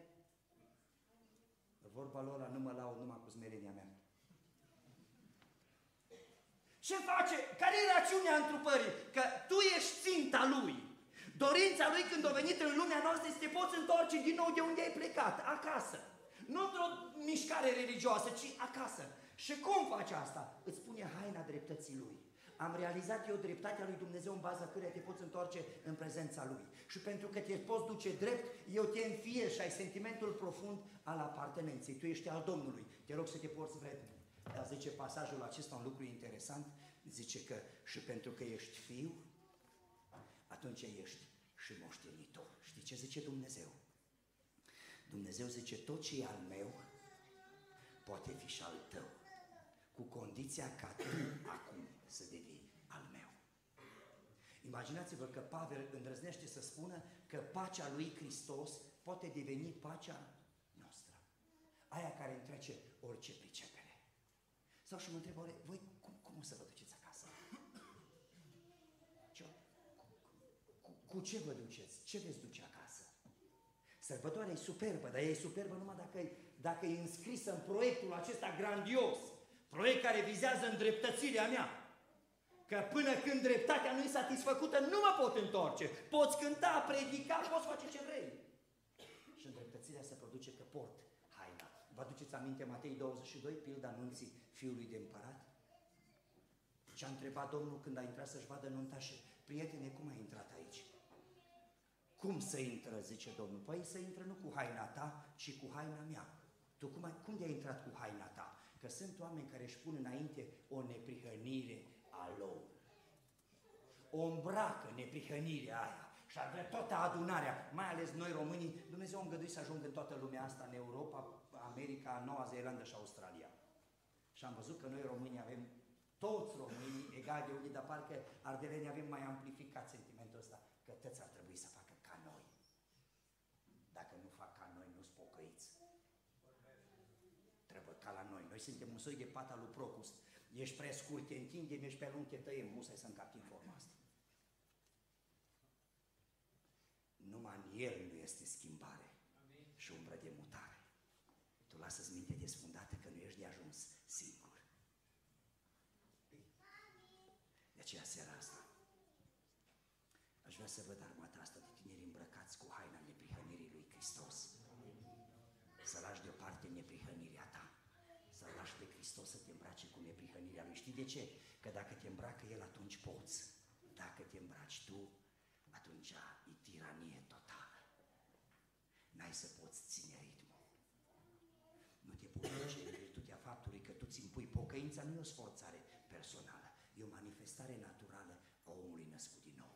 Vorba lor nu mă laud numai cu smerenia mea. Ce face? Care e rațiunea întrupării? Că tu ești ținta lui. Dorința lui când a venit în lumea noastră este să poți întoarce din nou de unde ai plecat, acasă. Nu într-o mișcare religioasă, ci acasă. Și cum face asta? Îți spune haina dreptății lui. Am realizat eu dreptatea lui Dumnezeu în baza căreia te poți întoarce în prezența Lui. Și pentru că te poți duce drept, eu te înfie și ai sentimentul profund al apartenenței. Tu ești al Domnului. Te rog să te porți vrednic. Dar zice pasajul acesta un lucru interesant. Zice că și pentru că ești fiu, atunci ești și moștenitor. Știi ce zice Dumnezeu? Dumnezeu zice, tot ce e al meu, poate fi și al tău cu condiția ca tu acum să devii al meu. Imaginați-vă că Pavel îndrăznește să spună că pacea lui Hristos poate deveni pacea noastră. Aia care întrece orice pricepere. Sau și mă întreb, voi ce vă duceți? Ce veți duce acasă? Sărbătoarea e superbă, dar e superbă numai dacă e, dacă e înscrisă în proiectul acesta grandios Proiect care vizează îndreptățirea mea. Că până când dreptatea nu e satisfăcută, nu mă pot întoarce. Poți cânta, predica, poți face ce vrei. Și îndreptățirea se produce că port haina. Vă aduceți aminte Matei 22, pilda anunții fiului de împărat? Ce a întrebat Domnul când a intrat să-și vadă nunta și prietene, cum ai intrat aici? Cum să intră, zice Domnul? Păi să intră nu cu haina ta, ci cu haina mea. Tu cum, ai, cum de-ai intrat cu haina ta? Că sunt oameni care își pun înainte o neprihănire a lor. O îmbracă neprihănirea aia și ar vrea toată adunarea, mai ales noi românii, Dumnezeu a îngăduit să ajungă în toată lumea asta, în Europa, America, Noua Zeelandă și Australia. Și am văzut că noi românii avem toți românii egal de unii, dar parcă ardelenii avem mai amplificat sentimentul ăsta, că toți ar trebui să facă ca noi. Dacă nu fac ca noi, nu-s pocăiți ca la noi. Noi suntem un soi de pata lui Procust. Ești prea scurt, te întindem, ești pe lung, te tăiem, musai să încapi în forma asta. Numai în El nu este schimbare Amin. și umbră de mutare. Tu lasă-ți minte desfundată că nu ești de ajuns singur. De aceea seara asta aș vrea să văd armata asta de tineri îmbrăcați cu haina neprihănirii lui Hristos. Să lași deoparte neprihănirea ta să lași pe Hristos să te îmbrace cu neprihănirea Lui. Știi de ce? Că dacă te îmbracă El, atunci poți. Dacă te îmbraci tu, atunci e tiranie totală. N-ai să poți ține ritmul. Nu te poți duce în virtutea faptului că tu ți impui pocăința, nu e o sforțare personală, e o manifestare naturală a omului născut din nou.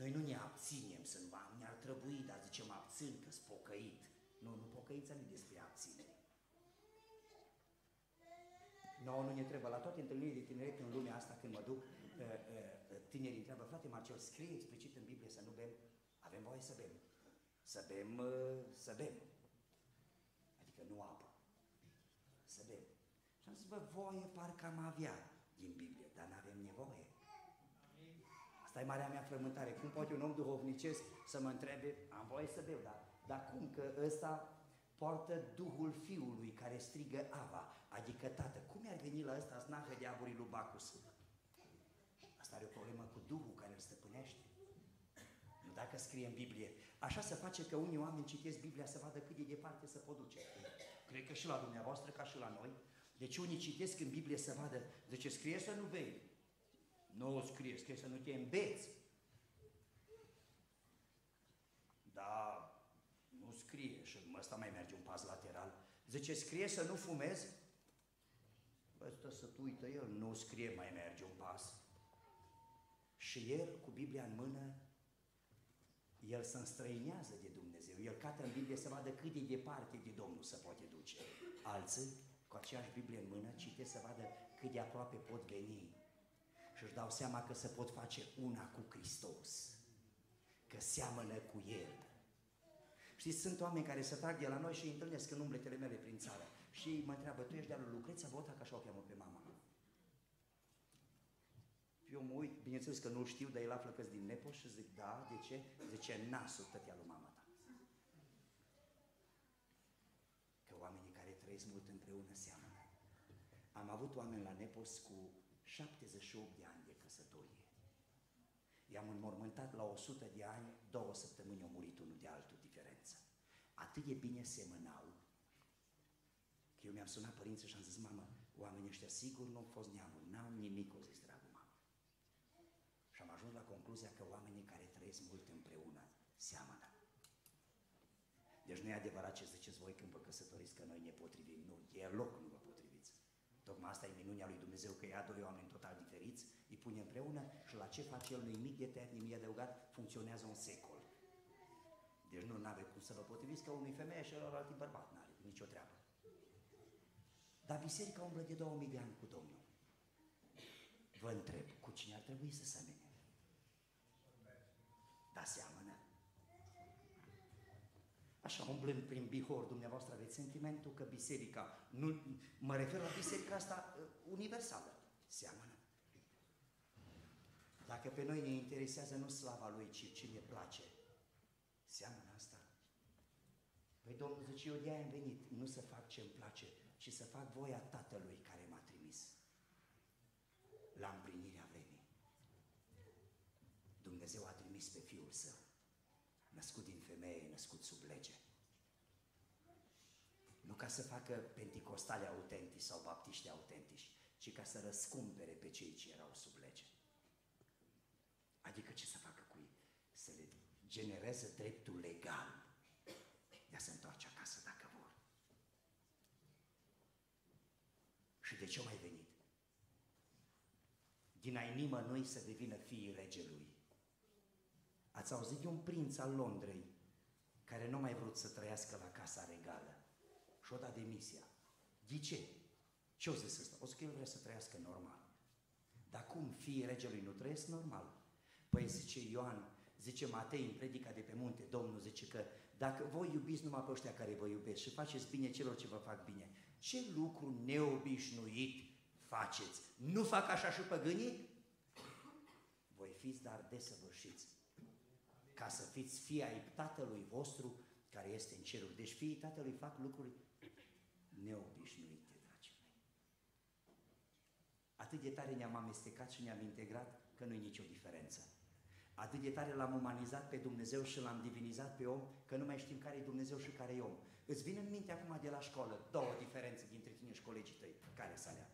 Noi nu ne abținem să nu ne-ar trebui, dar zicem abțin că pocăit. Nu, nu pocăința nu despre abținere. Nouă nu ne trebuie. La toate întâlnirile de tineret în lumea asta, când mă duc, eh, eh, tinerii întreabă, frate Marcel, scrie explicit în Biblie să nu bem. Avem voie să bem. Să bem, eh, să bem. Adică nu apă. Să bem. Și am zis, bă, voie parcă am avea din Biblie, dar nu avem nevoie. Asta e marea mea frământare. Cum poate un om duhovnicesc să mă întrebe, am voie să beau, dar Dar cum că ăsta poartă Duhul Fiului care strigă Ava, adică Tată. Cum i-ar veni la ăsta snahă diavolii lui Bacus? Asta are o problemă cu Duhul care îl stăpânește. Nu dacă scrie în Biblie. Așa se face că unii oameni citesc Biblia să vadă cât de departe se pot duce. Cred că și la dumneavoastră, ca și la noi. Deci unii citesc în Biblie să vadă, zice, scrie să nu vei. Nu scrie, scrie să nu te îmbeți. Da, nu scrie și ăsta mai merge un pas lateral. Zice, scrie să nu fumezi. Ăsta să tu uită el, nu scrie, mai merge un pas. Și el, cu Biblia în mână, el se înstrăinează de Dumnezeu. El cată în Biblie să vadă cât de departe de Domnul se poate duce. Alții, cu aceeași Biblie în mână, cite să vadă cât de aproape pot veni. Și își dau seama că se pot face una cu Hristos. Că seamănă cu El. Știți, sunt oameni care se trag de la noi și îi întâlnesc în umbletele mele prin țară. Și mă întreabă, tu ești de-a lui Lucreția Bota, că așa o cheamă pe mama. Eu mă uit, bineînțeles că nu știu, dar el află că din Nepo și zic, da, de ce? Zice, nasul tătia lui mama ta. Că oamenii care trăiesc mult împreună seamănă. Am avut oameni la Nepos cu 78 de ani de căsătorie. I-am înmormântat la 100 de ani, două săptămâni au murit unul de altul diferență. Atât de bine semănau, că eu mi-am sunat părinții și am zis, mamă, oamenii ăștia sigur nu au fost neamul, n-au nimic, o zis, dragul mamă. Și am ajuns la concluzia că oamenii care trăiesc mult împreună seamănă. Deci nu e adevărat ce ziceți voi când vă căsătoriți că noi ne potrivim. Nu, e loc nu vă potriviți. Tocmai asta e minunea lui Dumnezeu, că ia doi oameni total diferiți, îi pune împreună și la ce face El nimic de tăiat, nimic de adăugat, funcționează un secol. Deci nu are cum să vă potriviți că unui femeie și alt bărbat, n-are nicio treabă. Dar biserica umblă de 2000 de ani cu Domnul. Vă întreb, cu cine ar trebui să semene? Da, seamănă. Așa, umblând prin Bihor, dumneavoastră aveți sentimentul că biserica, nu, mă refer la biserica asta uh, universală, seamănă. Dacă pe noi ne interesează nu slava Lui, ci ce ne place, seamănă asta. Păi Domnul zice, eu de am venit, nu să fac ce îmi place, ci să fac voia Tatălui care m-a trimis la împlinirea vremii. Dumnezeu a trimis pe Fiul Său, născut din femeie, născut sub lege. Nu ca să facă penticostale autentici sau baptiști autentici, ci ca să răscumpere pe cei ce erau sub lege. Adică ce să facă cu ei? Să le genereze dreptul legal de a se întoarce acasă dacă vor. Și de ce au mai venit? Din ai nimănui să devină fiii regelui. Ați auzit de un prinț al Londrei care nu mai vrut să trăiască la casa regală și o dat demisia. De ce? Ce o zis ăsta? O să că el vrea să trăiască normal. Dar cum fiii regelui nu trăiesc normal? Păi zice Ioan, zice Matei în predica de pe munte, Domnul zice că dacă voi iubiți numai pe ăștia care vă iubesc și faceți bine celor ce vă fac bine, ce lucru neobișnuit faceți? Nu fac așa și păgânii? Voi fiți dar desăvârșiți ca să fiți fii ai Tatălui vostru care este în ceruri. Deci fiii Tatălui fac lucruri neobișnuite, dragii mei. Atât de tare ne-am amestecat și ne-am integrat că nu e nicio diferență. Atât de tare l-am umanizat pe Dumnezeu și l-am divinizat pe om, că nu mai știm care e Dumnezeu și care e om. Îți vine în minte acum de la școală două diferențe dintre tine și colegii tăi. Care să alea?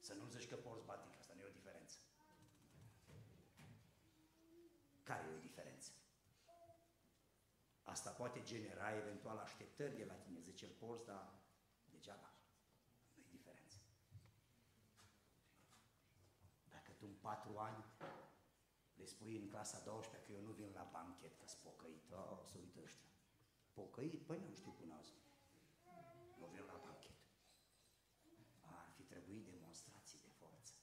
Să nu zici că porți batic, asta nu e o diferență. Care e o diferență? Asta poate genera eventual așteptări de la tine, zice, îl porți, dar degeaba. Nu e diferență. Dacă tu în patru ani le spui în clasa 12 că eu nu vin la banchet, că-s pocăit, oh, să uită ăștia. Pocăit? Păi nu știu până azi. Nu vin la banchet. Ar fi trebuit demonstrații de forță.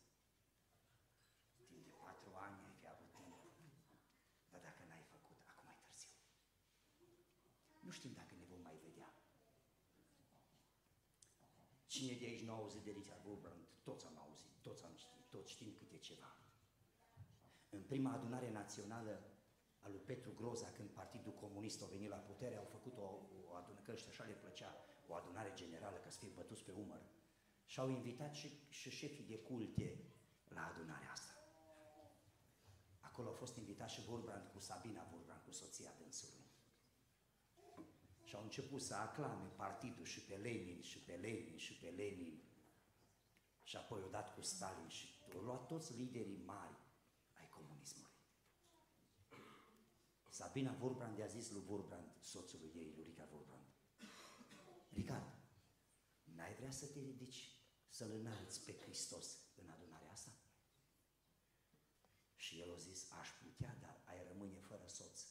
Timp de patru ani ai fi avut timp. Dar dacă n-ai făcut, acum mai târziu. Nu știm dacă ne vom mai vedea. Cine de aici nu a auzit de Richard Woodbrand? Toți am auzit, toți am știut, toți știm câte ceva. În prima adunare națională a lui Petru Groza când Partidul Comunist a venit la putere, au făcut o, o adunare, că așa le plăcea, o adunare generală ca să fie bătuți pe umăr. Și au invitat și, și șefii de culte la adunarea asta. Acolo a fost invitat și Vorbrand cu Sabina Vorbrand, cu soția dânsului. Și au început să aclame partidul și pe Lenin, și pe Lenin, și pe Lenin. Și apoi au dat cu Stalin și au luat toți liderii mari ai comunismului. Sabina Vorbrand i-a zis lui Vorbrand, soțului ei, lui Richard Vorbrand, Richard, n-ai vrea să te ridici, să-L înalți pe Hristos în adunarea asta? Și el a zis, aș putea, dar ai rămâne fără soț.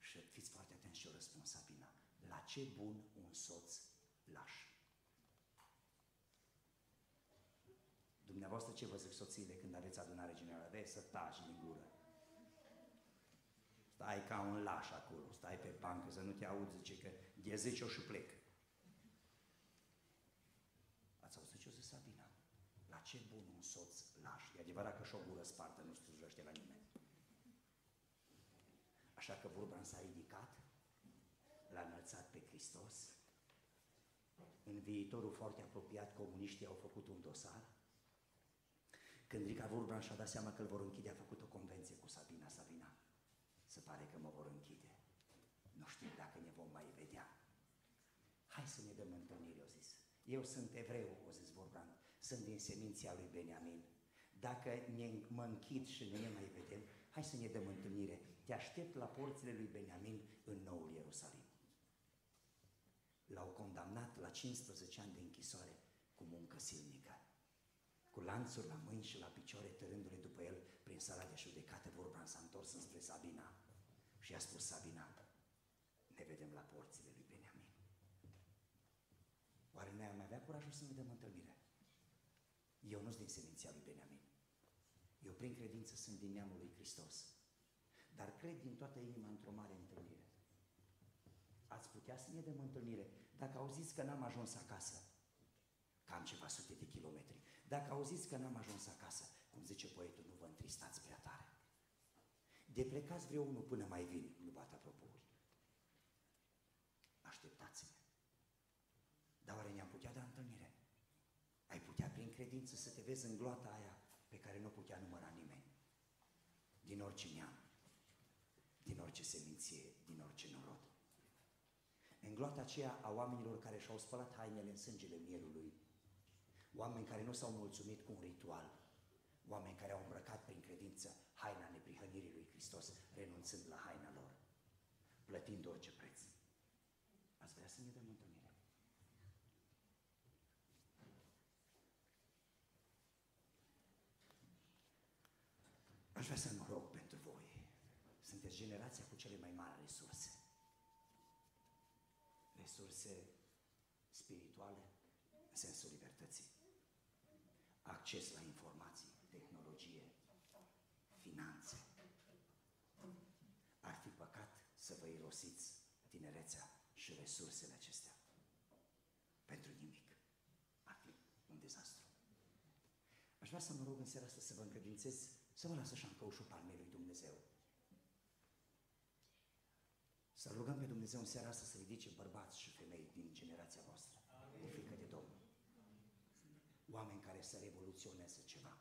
Și fiți foarte atenți și o răspuns Sabina. La ce bun un soț laș? Dumneavoastră ce vă zic soțiile când aveți adunare generală? Vezi să taci din gură. Stai ca un laș acolo, stai pe bancă să nu te auzi, zice că de 10 și plec. Ați auzit ce o zis Sabina? La ce bun un soț laș? E adevărat că și o gură spartă nu slujește la nimeni. Așa că Burban s-a ridicat, l-a înălțat pe Hristos. În viitorul foarte apropiat, comuniștii au făcut un dosar. Când Rica Burban și-a dat seama că îl vor închide, a făcut o convenție cu Sabina. Sabina, se pare că mă vor închide. Nu știu dacă ne vom mai vedea. Hai să ne dăm întâlnire, au zis. Eu sunt evreu, o zis Vorban, sunt din seminția lui Beniamin. Dacă ne, mă închid și nu ne mai vedem, hai să ne dăm întâlnire. Te aștept la porțile lui Beniamin în noul Ierusalim. L-au condamnat la 15 ani de închisoare cu muncă silnică. Cu lanțuri la mâini și la picioare, tărându-le după el prin sala de judecată, Vorban s-a întors înspre Sabina și a spus Sabina, ne vedem la porțile lui Beniamin. Oare noi am avea curajul să ne dăm întâlnire? Eu nu sunt din seminția lui Beniamin. Eu prin credință sunt din neamul lui Hristos. Dar cred din toată inima într-o mare întâlnire. Ați putea să ne dăm întâlnire dacă auziți că n-am ajuns acasă, cam ceva sute de kilometri. Dacă auziți că n-am ajuns acasă, cum zice poetul, nu vă întristați prea tare. De plecați vreo unul până mai vin, nu bat apropouri. Așteptați-ne. Dar oare ne-am putea da întâlnire? Ai putea prin credință să te vezi în gloata aia pe care nu putea număra nimeni. Din orice neam, din orice seminție, din orice norod. În gloata aceea a oamenilor care și-au spălat hainele în sângele mielului, oameni care nu s-au mulțumit cu un ritual, oameni care au îmbrăcat prin credință haina neprihănirii lui Hristos, renunțând la haina lor, plătind orice preț. Ați vrea să ne dăm întâlnire? Aș vrea să mă rog pentru voi. Sunteți generația cu cele mai mari resurse. Resurse spirituale, în sensul libertății. Acces la informații, tehnologie, finanțe. Ar fi păcat să vă irosiți tinerețea și resursele acestea. Pentru nimic. Ar fi un dezastru. Aș vrea să mă rog în seara asta să vă încredințez să vă lasă așa în căușul palmei lui Dumnezeu. Să rugăm pe Dumnezeu în seara asta să ridice bărbați și femei din generația voastră, de frică de Domnul. Oameni care să revoluționeze ceva,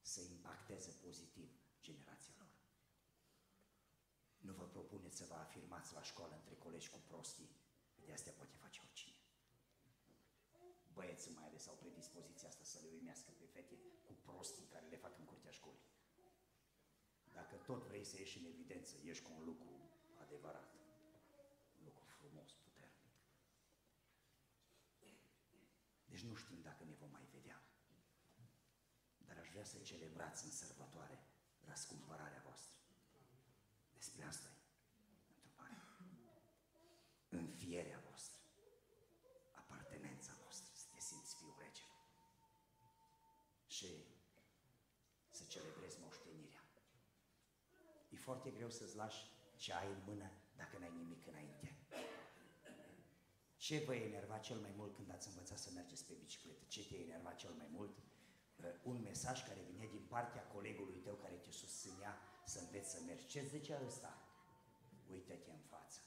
să impacteze pozitiv generația lor. Nu vă propuneți să vă afirmați la școală între colegi cu prostii, de astea poate face oricine. Băieții mai ales au predispoziția asta să le uimească pe fete cu prostii care le fac în curtea școlii. Dacă tot vrei să ieși în evidență, ești cu un lucru adevărat, un lucru frumos, puternic. Deci nu știm dacă ne vom mai vedea. Dar aș vrea să celebrați în sărbătoare răscumpărarea voastră. Despre asta e întrebarea. Înfierea voastră, apartenența voastră, să te simți fiul regelui. Și să celebrezi moștenirea. E foarte greu să-ți lași ce ai în mână dacă n-ai nimic înainte. Ce vă enerva cel mai mult când ați învățat să mergeți pe bicicletă? Ce te enerva cel mai mult? Un mesaj care vine din partea colegului tău care te susținea să înveți să mergi. Ce zicea ăsta? Uită-te în față.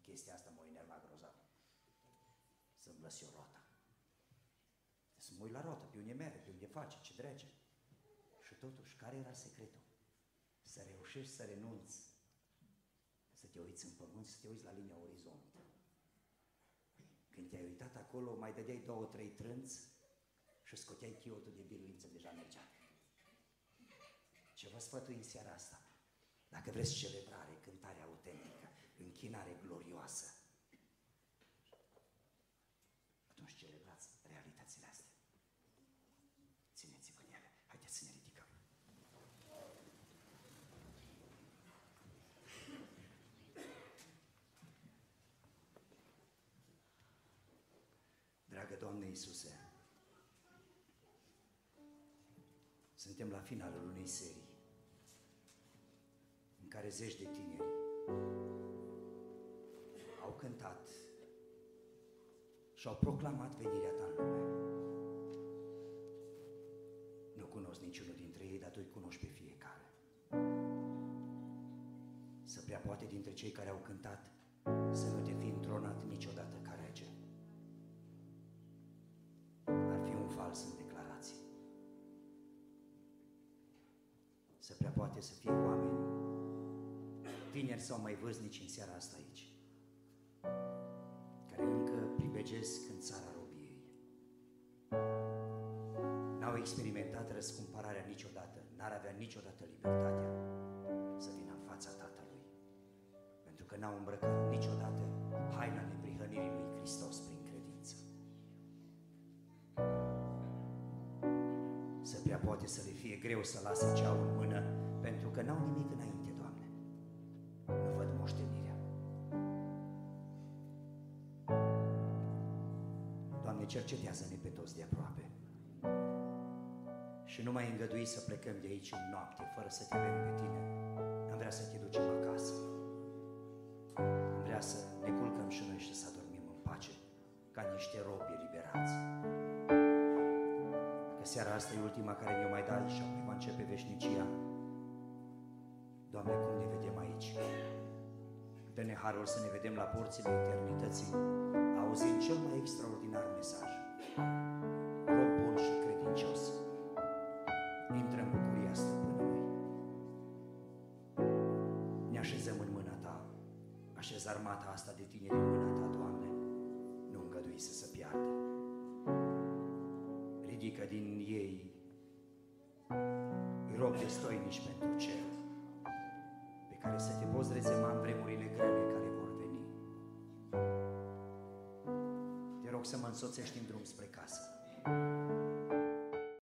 Chestia asta mă enerva grozav. Să-mi lăs eu rota. Să mă uit la rotă, pe unde merge, pe unde face, ce drege. Și totuși, care era secretul? Să reușești să renunți, să te uiți în pământ, să te uiți la linia orizont. Când te-ai uitat acolo, mai dădeai două, trei trânți și scoteai chiotul de biruință, deja mergea. Ce vă sfătui în seara asta? Dacă vreți celebrare, cântare autentică, închinare glorioasă, atunci celebrați realitățile astea. Țineți-vă de ele. Haideți să ne ridicăm. Dragă Doamne Iisuse, suntem la finalul unei serii în care zeci de tineri au cântat și au proclamat venirea ta în lume. Nu cunosc niciunul dintre ei, dar tu îi cunoști pe fiecare. Să prea poate dintre cei care au cântat să nu te fi întronat niciodată Să prea poate să fie oameni tineri sau mai vârstnici în seara asta aici care încă pribegesc în țara robiei. N-au experimentat răscumpărarea niciodată, n-ar avea niciodată libertatea să vină în fața Tatălui. Pentru că n-au îmbrăcat niciodată haina neprihănirii lui Hristos poate să le fie greu să lasă ceaul în mână, pentru că n-au nimic înainte, Doamne. Nu văd moștenirea. Doamne, cercetează-ne pe toți de aproape. Și nu mai îngădui să plecăm de aici în noapte, fără să te avem pe tine. Am vrea să te ducem acasă. Am vrea să ne culcăm și noi și să dormim în pace, ca niște robi eliberați. Că seara asta e ultima care ne-o mai dai și apoi va începe veșnicia. Doamne, cum ne vedem aici? Dă-ne harul să ne vedem la porțile eternității, auzind cel mai extraordinar mesaj.